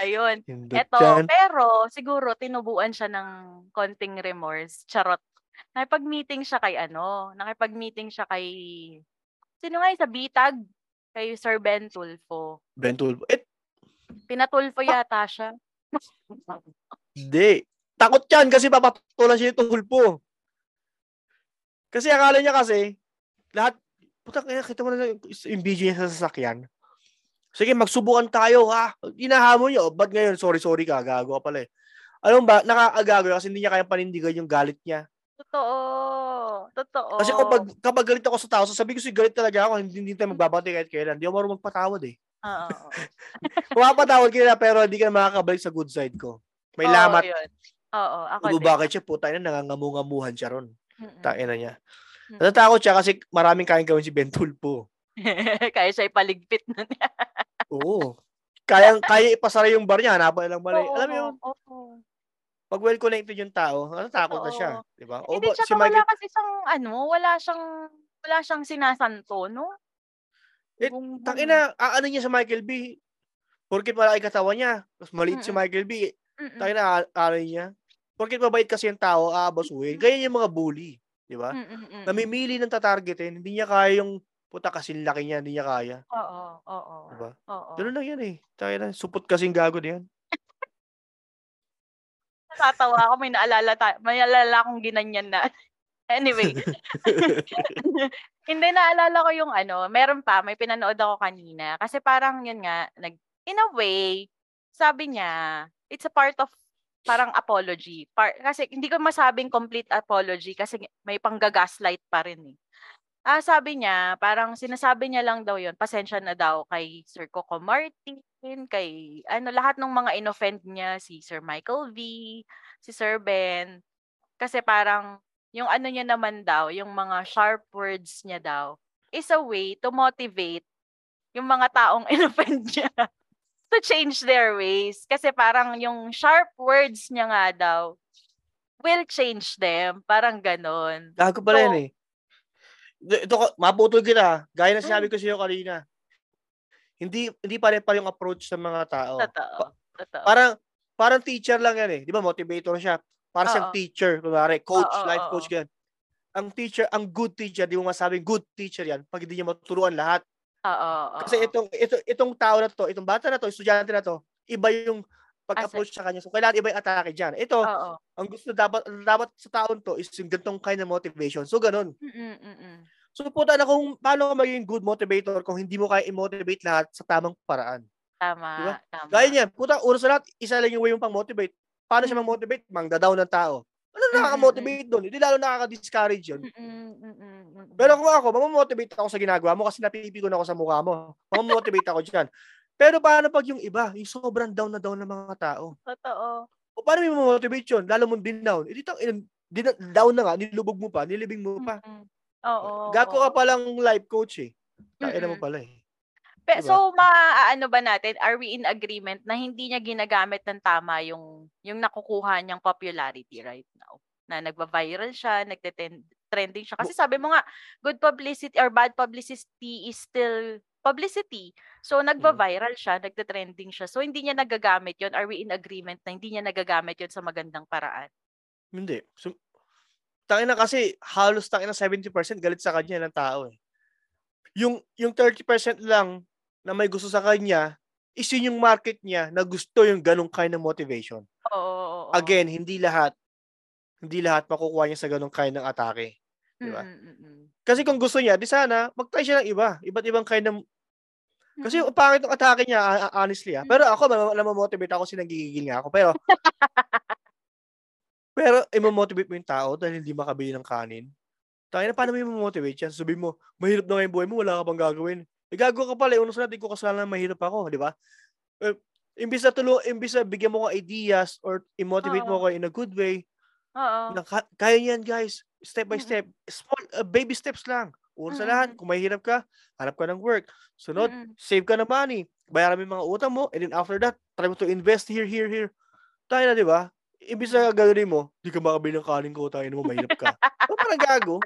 Ayun. Eto, pero siguro tinubuan siya ng konting remorse. Charot. Nakipag-meeting siya kay ano, nakipag-meeting siya kay Sino nga sa Bitag? Kay Sir Ben Tulfo. Ben Tulfo. Eh, Pinatulfo yata siya. Hindi. Takot yan kasi papatulan siya yung tulpo. Kasi akala niya kasi, lahat, puta kita mo na yung, niya sa sasakyan. Sige, magsubukan tayo, ha? Inahamon niya, oh, ba't ngayon, sorry, sorry ka, gago ka pala eh. Alam ba, nakakagago kasi hindi niya kaya panindigan yung galit niya. Totoo. Totoo. Kasi kapag, kapag galit ako sa tao, sasabihin ko si galit talaga ako, hindi, hindi tayo magbabati kahit kailan. Hindi ako marunong magpatawad eh. Oo. oo. Pumapatawad ka na, pero hindi ka na makakabalik sa good side ko. May Oo, lamat. yun. Oo, ako Kung din. bakit siya, puta na, nangangamungamuhan siya ron. Mm-mm. Na niya. Natatakot siya kasi maraming kayang gawin si Ben Tulpo. Kaya siya ipaligpit nun. Oo. Kaya, kaya ipasara yung bar niya, hanapan na lang mali. Oo, Alam mo yun, oo. pag well connected yung tao, natatakot na siya. Di ba? O Hindi, ba, tsaka si Michael, wala kasi siyang, ano, wala siyang, wala siyang sinasanto, no? Eh, Kung- tangina, aano niya sa Michael B. Porkit malaki katawan niya, mas maliit si Mm-mm. Michael B. Tangina, ano niya. Porkit mabait kasi yung tao, aabasuhin. Ganyan yung mga bully. Di ba? Namimili ng tatargetin, hindi niya kaya yung puta kasi laki niya, hindi niya kaya. Oo, oo. Diba? Oo. Ganun lang yan eh. Tangina, supot kasing gago na yan. Natatawa ako, may naalala, ta- may naalala akong ginanyan na. Anyway. Hindi, naalala ko yung ano, meron pa, may pinanood ako kanina. Kasi parang yun nga, nag, in a way, sabi niya, it's a part of parang apology. Par, kasi hindi ko masabing complete apology kasi may panggagaslight pa rin eh. Ah, sabi niya, parang sinasabi niya lang daw yun, pasensya na daw kay Sir Coco Martin, kay ano lahat ng mga inoffend niya, si Sir Michael V, si Sir Ben. Kasi parang yung ano niya naman daw, yung mga sharp words niya daw, is a way to motivate yung mga taong inoffend niya to change their ways. Kasi parang yung sharp words niya nga daw will change them. Parang ganon. Gago pala So- yan eh. Ito, maputol kita. Gaya na Mm. sinabi ko sa iyo kanina. Hindi hindi pare pa yung approach sa mga tao. Totoo. Totoo. Parang parang teacher lang yan eh. 'Di ba? Motivator siya. Para siyang teacher, kunwari, coach, Oo, life coach yan. Ang teacher, ang good teacher, di mo masabing good teacher yan pag hindi niya matuturuan lahat. Oo. Kasi itong ito itong tao na to, itong bata na to, estudyante na to, iba yung pag-approach sa kanya. So kailangan iba yung atake diyan. Ito, Oo. ang gusto dapat dapat sa taon to is yung ganitong kind of motivation. So ganun. Mm-mm. So puta na kung paano ka maging good motivator kung hindi mo kaya i-motivate lahat sa tamang paraan. Tama, Diba? tama. Gaya niyan, puta, una sa lahat, isa lang yung way yung pang-motivate. Paano siya Mm. mang-motivate? Mangda-down ng tao. Ano Mm, nakaka-motivate doon? Hindi lalo nakaka-discourage yun. Pero kung ako, mamamotivate ako sa ginagawa mo kasi napipikon ako sa mukha mo. Mamamotivate ako dyan. Pero paano pag yung iba, yung sobrang down na down ng mga tao? Totoo. O paano mo motivate yun? Lalo mong din down. Eh, dito, din, down na nga, nilubog mo pa, nilibing mo pa. Oo. Gago ka palang life coach eh. Kaya mo pala eh. Pe, Diba? So, maaano ba natin, are we in agreement na hindi niya ginagamit ng tama yung, yung nakukuha niyang popularity right now? Na nagva-viral siya, nagte-trending siya. Kasi sabi mo nga, good publicity or bad publicity is still publicity. So, nagva-viral siya, nagte-trending siya. So, hindi niya nagagamit yon Are we in agreement na hindi niya nagagamit yon sa magandang paraan? Hindi. So, tangina kasi halos tangina 70% galit sa kanya ng tao eh. Yung yung 30% lang na may gusto sa kanya is yun yung market niya na gusto yung ganong kind of motivation. Oo. oo. Again, hindi lahat hindi lahat makukuha niya sa ganong kind ng atake. di ba? Mm, mm, mm, Kasi kung gusto niya, di sana mag-try siya ng iba, iba't ibang kind ng kasi yung pangit ng atake niya a- a- honestly ah. Pero ako mam- namamotivate ako kasi nagigigil nga ako. Pero Pero i-motivate mo yung tao dahil hindi makabili ng kanin. Tayo na, paano mo i-motivate yan? Sabi mo, mahirap na nga yung buhay mo, wala ka pang gagawin. Eh, gagawa ka pala, eh, sa natin ko kasalanan na mahirap ako, di ba? Eh, imbis na tulo, imbis na bigyan mo ko ideas or i-motivate mo Oo. ko in a good way, Oo. na, ka- kaya yan guys, step by step. Small, uh, baby steps lang. Una sa lahat, kung mahirap ka, hanap ka ng work. Sunod, Mm-mm. save ka ng money. Bayaran mo yung mga utang mo, and then after that, try mo to invest here, here, here. Tayo na, di ba? Ibig sa gagawin mo, di ka makabili ng kanin ko, tayo mo, mahirap ka. o parang gago.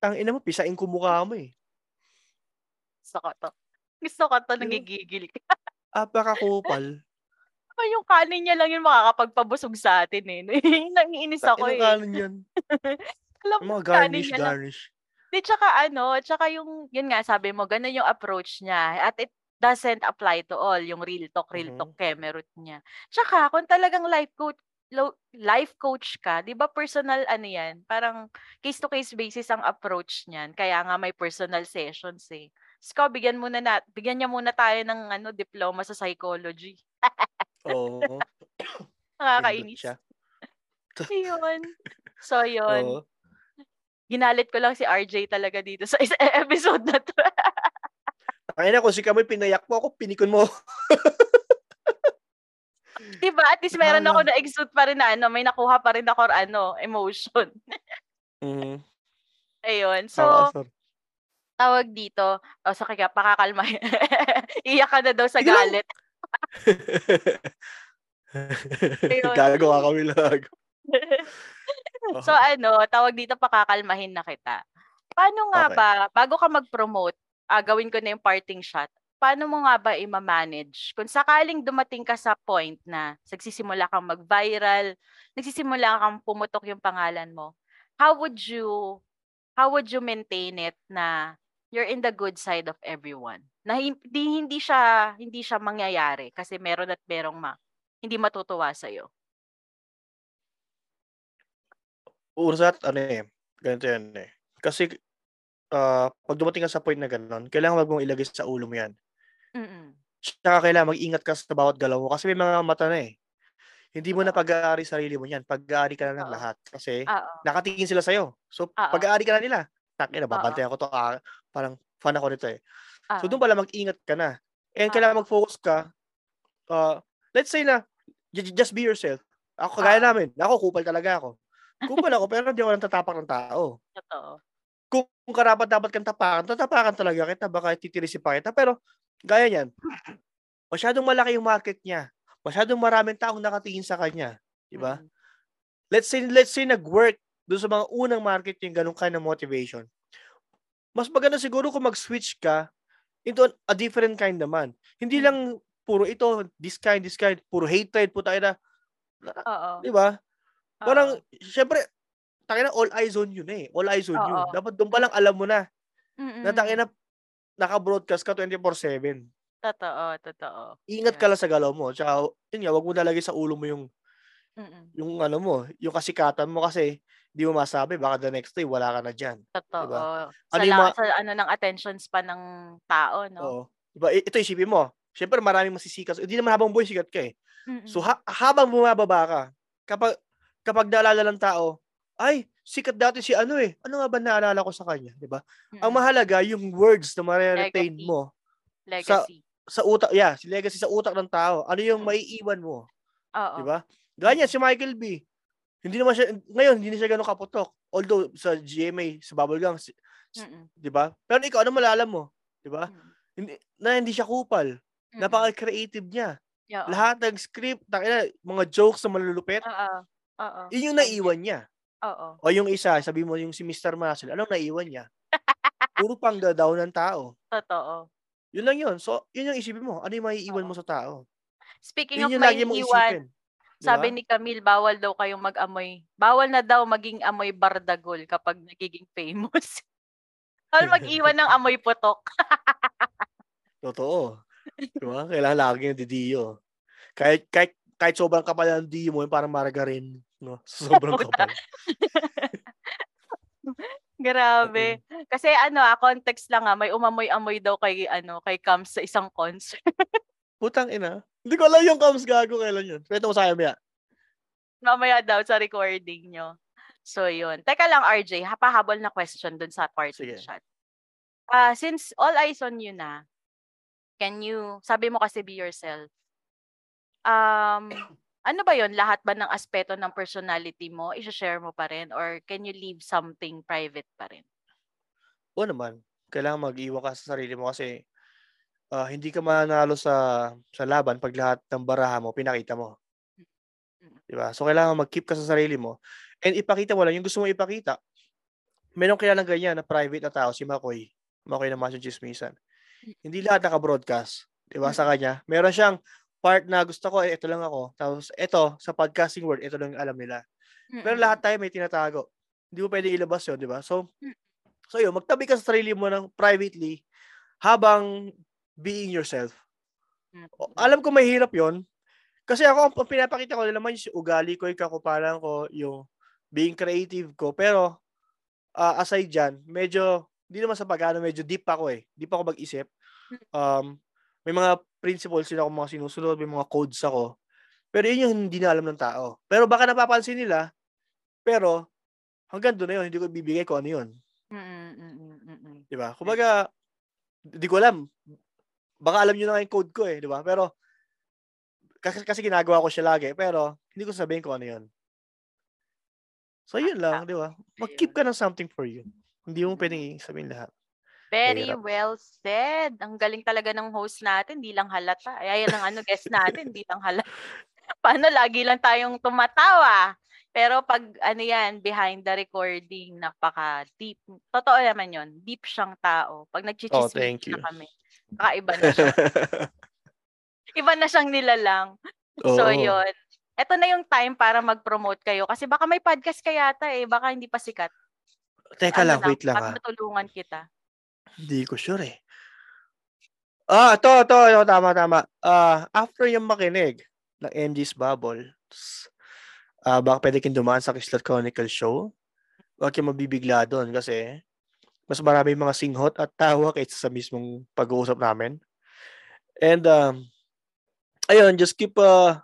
Tang ina mo, pisain ko mukha mo eh. Gusto ko to. Gusto ko to, Diba? nagigigil ka. Apakakupal. Pa yung kanin niya lang yung makakapagpabusog sa atin eh. Nangiinis ako eh. kanin yan? Alam mo, mga kanin garnish, garnish. Di, tsaka ano, tsaka yung, yun nga, sabi mo, ganun yung approach niya. At it doesn't apply to all, yung real talk, real Mhm. talk kemerut niya. Tsaka, kung talagang life coach, life coach ka, di ba personal ano yan, parang case-to-case basis ang approach niyan. Kaya nga may personal sessions eh. Sko, bigyan muna na, bigyan niya muna tayo ng ano, diploma sa psychology. Oo. Nakakainis. siya. Yun. So, yun. Oo. Ginalit ko lang si RJ talaga dito sa isa- episode na to. Ay na, kung si Kamoy pinayak mo ako, pinikon mo. diba? At least meron ako na exude pa rin na ano, may nakuha pa rin ako ano, emotion. Mhm. Ayun. So, sorry. Tawag dito, oh, so kaya pakakalma. Iyak ka na daw sa galit. Gagawa kami lag. so ano, tawag dito pakakalmahin na kita. Paano nga Okay. ba, bago ka mag-promote, ah, gawin ko na yung parting shot, paano mo nga ba i-manage? Kung sakaling dumating ka sa point na nagsisimula kang mag-viral, nagsisimula kang pumutok yung pangalan mo, how would you how would you maintain it na you're in the good side of everyone? Na hindi hindi siya hindi siya mangyayari kasi meron at merong ma hindi matutuwa sa iyo. Ursat, ano eh, ganito yan eh. Kasi, ah, pag dumating ka sa point na gano'n, kailangan wag mong ilagay sa ulo mo yan. Mm. Tsaka kailangan mag-ingat ka sa bawat galaw mo kasi may mga mata na eh. Hindi mo na pag-aari sarili mo yan. Pag-aari ka na ng Oo. lahat. Kasi Oo. nakatingin sila sa'yo. So, Oo. pag-aari ka na nila. Takin na, Oo. babantayan ko to. Ah, parang fan ako nito eh. So, Oo. doon pala mag-ingat ka na. And Oo. kailangan mag-focus ka. Uh, let's say na, j- just be yourself. Ako, kagaya Oo. namin. Ako, kupal talaga ako. Kupal ako, pero hindi ako nang tatapak ng tao. Totoo. Kung, kung karapat dapat kang tapakan, tatapakan talaga kita. Baka titirisi pa kita. Pero, gaya niyan, masyadong malaki yung market niya. Masyadong maraming taong nakatingin sa kanya. Di ba? Mm. Let's say, let's say nag-work doon sa mga unang market yung ganung kind of motivation. Mas maganda siguro kung mag-switch ka into a different kind naman. Hindi Mm. lang puro ito, this kind, this kind, puro hatred, puta na, Oo. di ba? Parang, syempre, takin na all eyes on you na eh. All eyes on you. Oo. Dapat doon pa lang alam mo na, Mm-mm. na takin na, naka-broadcast ka 24-7. Totoo, totoo. Ingat Yeah. ka lang sa galaw mo. Tsaka, yun nga, wag mo nalagay sa ulo mo yung, Mm-mm. yung ano mo, yung kasikatan mo kasi, di mo masabi, baka the next day, wala ka na dyan. Totoo. Diba? Sa, Ano yung la- mga- sa ano ng attention span ng tao, no? Oo. Diba? Ito isipin mo. Siyempre, maraming masisikat. Hindi naman habang boy, sikat ka eh. Mm-mm. So, ha- habang bumababa ka, kapag, kapag naalala ng tao, ay, sikat dati si ano eh. Ano nga ba naalala ko sa kanya? Di ba? Ang Mm-mm. mahalaga, yung words na ma-retain Legacy. mo legacy. sa utak, yeah, si legacy sa utak ng tao. Ano yung maiiwan mo? Oo. Di ba? Ganyan, si Michael B. Hindi naman siya, ngayon, hindi na siya ganun kaputok. Although, sa GMA, sa Mm-mm. di ba? Pero ikaw, ano malala mo? Di ba? Mm. Hindi, na hindi siya kupal. Mm-mm. Napaka-creative niya. Oo. Lahat ng script, takina, mga jokes na malulupit, Oo. Oo. yun yung naiwan niya. Oo. O yung isa, sabi mo yung si Mr. Muscle, anong naiwan niya? Puro pang daw ng tao. Totoo. Yun lang yun. So, yun yung isipin mo. Ano yung maiiwan Oo. mo sa tao? Speaking Yun of yung sabi ni Camille, bawal daw kayong mag-amoy. Bawal na daw maging amoy bardagol kapag nagiging famous. bawal mag-iwan ng amoy putok. Totoo. Di ba? Kailangan lagi yung didiyo. Kahit, kahit, kahit sobrang kapal ng diyo mo, yung parang margarine. No? Sobrang kapal. Grabe. Kasi ano, ah, context lang ah, may umamoy-amoy daw kay ano, kay Cam sa isang concert. Putang ina. Hindi ko alam yung comes gago kailan yun. Kwento mo sa Mia. Mamaya daw sa recording nyo. So, yun. Teka lang, RJ, hapahabol na question dun sa party Sige. shot. Ah, since all eyes on you na, can you, sabi mo kasi be yourself. Um, ano ba yon Lahat ba ng aspeto ng personality mo, i-share mo pa rin? Or can you leave something private pa rin? Oo naman. Kailangan mag-iwan ka sa sarili mo kasi ah, hindi ka mananalo sa sa laban pag lahat ng baraha mo pinakita mo. 'Di ba? So kailangan mag-keep ka sa sarili mo and ipakita mo lang yung gusto mo ipakita. Meron kilalang ganyan na private na tao si Makoy. Makoy na Macho Chismisan. Hindi lahat naka-broadcast, 'di ba? Sa kanya, meron siyang part na gusto ko, eh, ito lang ako. Tapos ito, sa podcasting world, ito lang yung alam nila. Pero lahat tayo may tinatago. Hindi mo pwede ilabas yun, di ba? So, so yun, magtabi ka sa sarili mo ng privately habang being yourself. Alam ko mahirap yon Kasi ako, ang pinapakita ko naman yung ugali ko, yung kakupalan ko, yung being creative ko. Pero, ah, aside dyan, medyo, hindi naman sa pag-ano, medyo deep ako eh. Deep ako mag-isip. Um, may mga principles din ako mga sinusunod, may mga codes ako. Pero yun yung hindi na alam ng tao. Pero baka napapansin nila, pero hanggang doon na yun, hindi ko bibigay ko ano yun. Mm-mm, mm-mm, mm-mm. Di ba? Kumbaga, di ko alam. Baka alam nyo na nga yung code ko eh, di ba? Pero, kasi, kasi ginagawa ko siya lagi, pero hindi ko sabihin kung ano yun. So, yun lang, di ba? Mag-keep ka ng something for you. Hindi mo pwedeng sabihin lahat. Very Mahirap. well said. Ang galing talaga ng host natin, di lang halata. Ay, ayan ang ano, guest natin, di lang halata. Paano lagi lang tayong tumatawa? Pero pag ano yan, behind the recording, napaka-deep. Totoo naman yon Deep siyang tao. Pag Oh, nagchichismis thank you. na kami. Kakaiba na siya. Iba na siyang nilalang. So, Oo. yon Ito na yung time para mag-promote kayo. Kasi baka may podcast ka yata eh. Baka hindi pa sikat. Teka Ano lang, wait lang baka ah. matulungan kita. Hindi ko sure eh. Ah, ito, ito, ito, tama, tama. Ah, after yung makinig ng MG's Bubble, s- ah, baka pwede kayong dumaan sa Kislat Chronicle Show. Huwag kayong mabibigla doon kasi mas marami mga singhot at tawa kaysa sa mismong pag-uusap namin. And, um, ayun, just keep a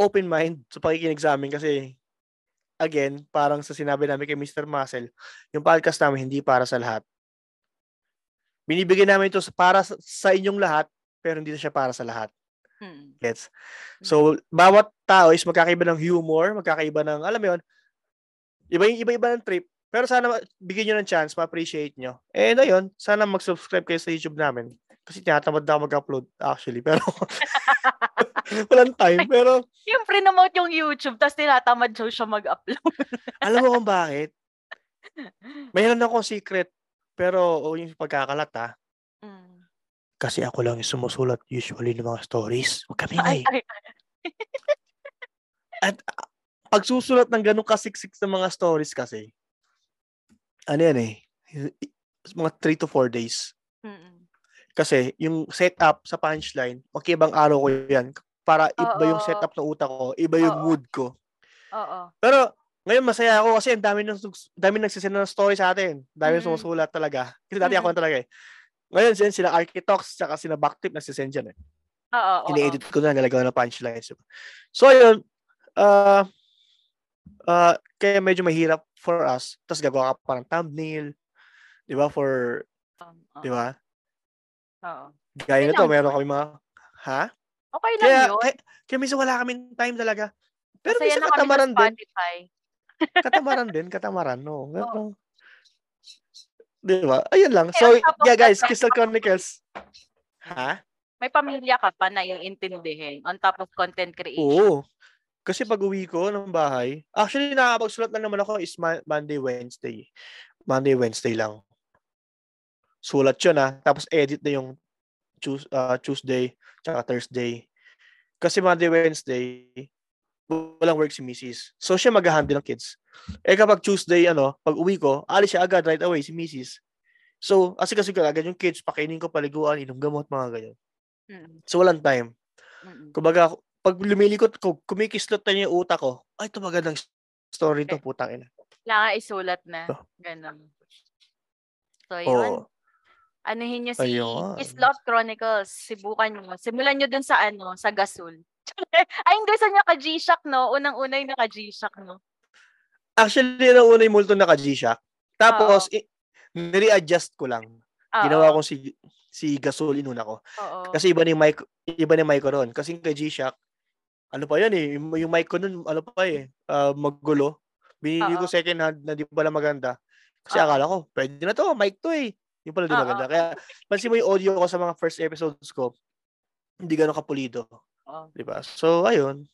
open mind sa pakikinig sa amin kasi again, parang sa sinabi namin kay Mr. Muscle, yung podcast namin hindi para sa lahat binibigyan namin ito para sa, sa inyong lahat, pero hindi na siya para sa lahat. Hmm. Gets? So, bawat tao is magkakaiba ng humor, magkakaiba ng, alam mo yun, iba iba-iba ng trip. Pero sana bigyan nyo ng chance, ma-appreciate nyo. And ayun, sana mag-subscribe kayo sa YouTube namin. Kasi tinatamad na mag-upload actually. Pero walang time. Pero Yung pre-nomote yung YouTube, tapos tinatamad siya siya mag-upload. alam mo kung bakit? Mayroon akong secret. Pero oh, yung pagkakalat ha. Mm. Kasi ako lang yung sumusulat usually ng mga stories. Huwag kami Ay, ay, At ah, pagsusulat ng ganun kasiksik sa mga stories kasi, ano yan eh, mga 3 to 4 days. Mm-mm. Kasi yung setup sa punchline, magkibang araw ko yan. Para iba yung Oo. setup ng utak ko, iba yung Oo. mood ko. Oo. Pero ngayon masaya ako kasi ang dami nang dami nagsisend ng story sa atin. Dami Mm. sumusulat talaga. Kasi dati ako Mm. na talaga eh. Ngayon sila, sila Architox tsaka sila Backtip nagsisend dyan eh. Oo. oo. Ini-edit ko na, nalagawa ng punchlines. So, ayun. Uh, uh, kaya medyo mahirap for us. Tapos gagawa ka pa ng thumbnail. Di ba? For, Um, oo. di ba? Oo. Gaya nito, meron kami mga, ha? Okay lang Kaya, yun. kaya, kaya minsan wala kaming time talaga. Pero Masaya minsan katamaran din. Katamaran din, katamaran, no. Pero, di ba? Ayun lang. So, yeah guys, Crystal Chronicles. Ha? May pamilya ka pa na yung intindihin on top of content creation. Oo. Kasi pag uwi ko ng bahay, actually nakakapagsulat lang naman ako is Mo- Monday, Wednesday. Monday, Wednesday lang. Sulat yun ah. Tapos edit na yung ah, Tuesday tsaka Thursday. Kasi Monday, Wednesday, walang work si Mrs. So siya mag-handle ng kids. Eh kapag Tuesday, ano, pag uwi ko, alis siya agad right away si Mrs. So, kasi kasi agad yung kids, pakainin ko paliguan, inom gamot, mga ganyan. Mm, So, walang time. Kumbaga, pag lumilikot ko, kumikislot na yung utak ko, ay, ito magandang story to, Eh. putang ina. Kailangan isulat na. Oh. Ganun. So, yun. Oo. Anuhin nyo si Ayun. Kislot Chronicles. Sibukan nyo. Simulan nyo dun sa ano, sa Gasol. Ay, hindi sa niya ka G-Shock, no? Unang-una yung naka G-Shock, no? Actually, yun ang una yung multo naka G-Shock. Tapos, i- nire-adjust ko lang. Oo. Ginawa ko si si Gasol inuna ko. Oo. Kasi iba yung mic, iba mic ko ron. Kasi kay G-Shock, ano pa yan eh, yung, mic ko nun, ano pa eh, ah, maggulo. Binili ko second hand na di pala maganda. Kasi Oo. akala ko, pwede na to, mic to eh. Yung pala di Oo. maganda. Kaya, pansin mo yung audio ko sa mga first episodes ko, hindi gano'ng kapulido. Oo. Di ba? So, ayun.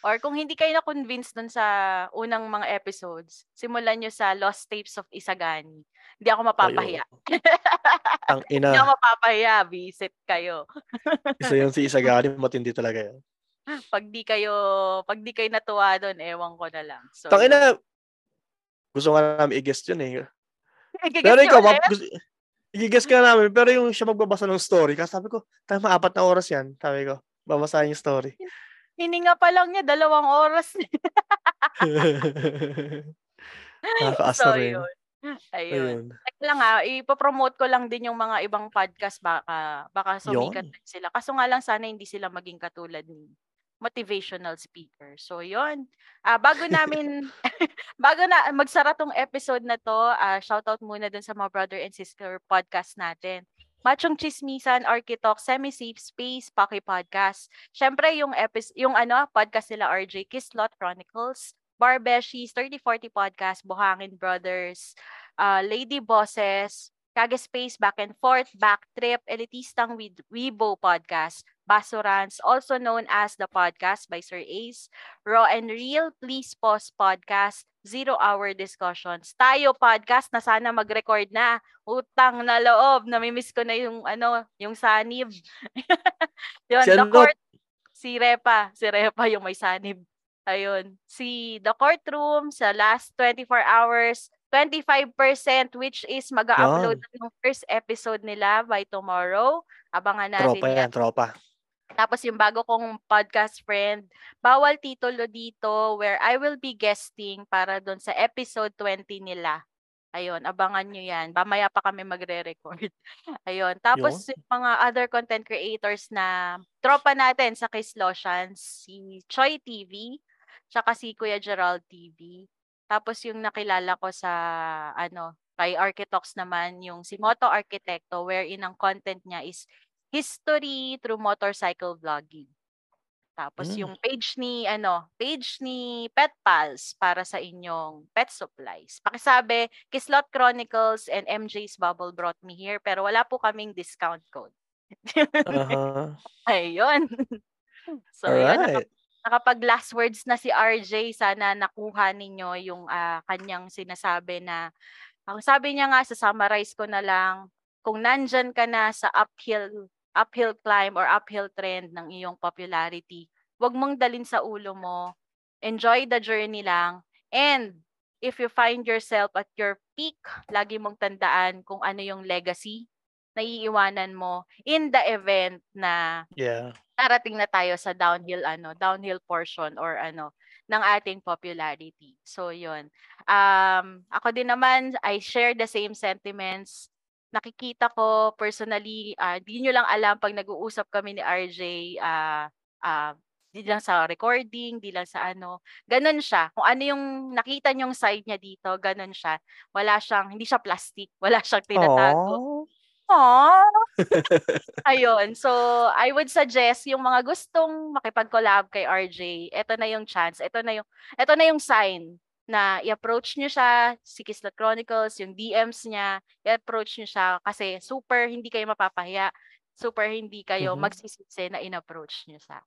Or kung hindi kayo na-convince dun sa unang mga episodes, simulan nyo sa Lost Tapes of Isagani. Hindi ako mapapahiya. Ang Hindi ina, ako mapapahiya. Visit kayo. isa yun si Isagani, matindi talaga yan. Pag di kayo, pag di kayo natuwa doon, ewan ko na lang. So, Tang ina, gusto nga namin i-guess yun eh. Pero ikaw, map, gusto, i-guess ka namin, pero yung siya magbabasa ng story, kasi sabi ko, tama, apat na oras yan. Sabi ko, babasahin yung story. Hininga pa lang niya, dalawang oras. Nakakaasa so, rin. yun. Ayun. Ayun. Lang ah, ipopromote ko lang din yung mga ibang podcast baka baka sumikat din sila. Kaso nga lang sana hindi sila maging katulad ni motivational speaker. So yun. Ah bago namin bago na magsara tong episode na to, ah shoutout muna dun sa mga brother and sister podcast natin. Machong Chismisan, Architalk, Semi-Safe Space, Pocky Podcast. Syempre, yung, episode, yung ano, podcast nila RJ Kislot Chronicles, Barbeshies, 3040 Podcast, Buhangin Brothers, uh, lady bosses, Kage Space, Back and Forth, Back Trip, Elitistang Weibo Podcast, Basurans, also known as The Podcast by Sir Ace, Raw and Real, Please Pause Podcast, Zero Hour Discussions, Tayo Podcast na sana mag-record na. Utang na loob, namimiss ko na yung ano, yung sanib. yun, Si The? Court, si Repa, si Repa yung may sanib. Ayun, si The Courtroom sa last 24 hours, 25% which is mag-upload yung first episode nila by tomorrow. Abangan natin Tropa yan. yan, tropa. Tapos yung bago kong podcast friend, bawal titulo dito where I will be guesting para doon sa episode 20 nila. Ayun, abangan nyo yan. Mamaya pa kami magre-record. Ayun. Tapos yung mga other content creators na tropa natin sa Kiss Lotions, si Choi TV, tsaka si Kuya Gerald TV. Tapos yung nakilala ko sa ano, kay Architox naman, yung si Moto Arquitecto wherein ang content niya is history through motorcycle vlogging. Tapos Mm. yung page ni ano, page ni Pet Pals para sa inyong pet supplies. Pakisabi, Kislot Chronicles and MJ's Bubble brought me here pero wala po kaming discount code. Aha. Ayun. so, yun, Alright. Nakapag last words na si RJ, sana nakuha ninyo yung ah, kanyang sinasabi na, ang sabi niya nga, sa summarize ko na lang, kung nandyan ka na sa uphill, uphill climb or uphill trend ng iyong popularity, wag mong dalin sa ulo mo. Enjoy the journey lang. And if you find yourself at your peak, lagi mong tandaan kung ano yung legacy na iiwanan mo in the event na Yeah. darating na tayo sa downhill ano, downhill portion or ano ng ating popularity. So 'yun. Um ako din naman I share the same sentiments. Nakikita ko personally, ah, di nyo lang alam pag nag-uusap kami ni RJ, ah ah, di lang sa recording, di lang sa ano, ganun siya. Kung ano yung nakita nyong side niya dito, ganun siya. Wala siyang, hindi siya plastic, wala siyang tinatago. Aww. Aww. Ayun. So, I would suggest yung mga gustong makipag-collab kay RJ, ito na yung chance. Ito na yung ito na yung sign na i-approach niyo siya, si Kislat Chronicles, yung DMs niya, i-approach niyo siya kasi super hindi kayo mapapahiya. Super hindi kayo Mhm. magsisisi na in-approach niyo siya.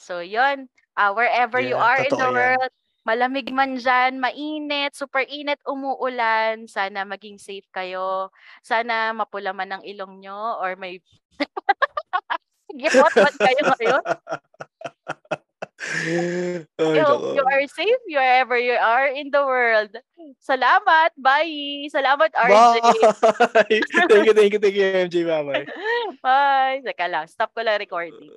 So, yun. Uh, wherever you Yeah, are in the yan. world, malamig man dyan, mainit, super init, umuulan, sana maging safe kayo. Sana mapula man ang ilong nyo or may... Sige, hot kayo ngayon. Ay, nako. you are safe wherever you are in the world. Salamat. Bye. Salamat, RJ. Bye! thank you, thank you, thank you, MJ. Bye-bye. Bye. Teka lang. Stop ko lang recording.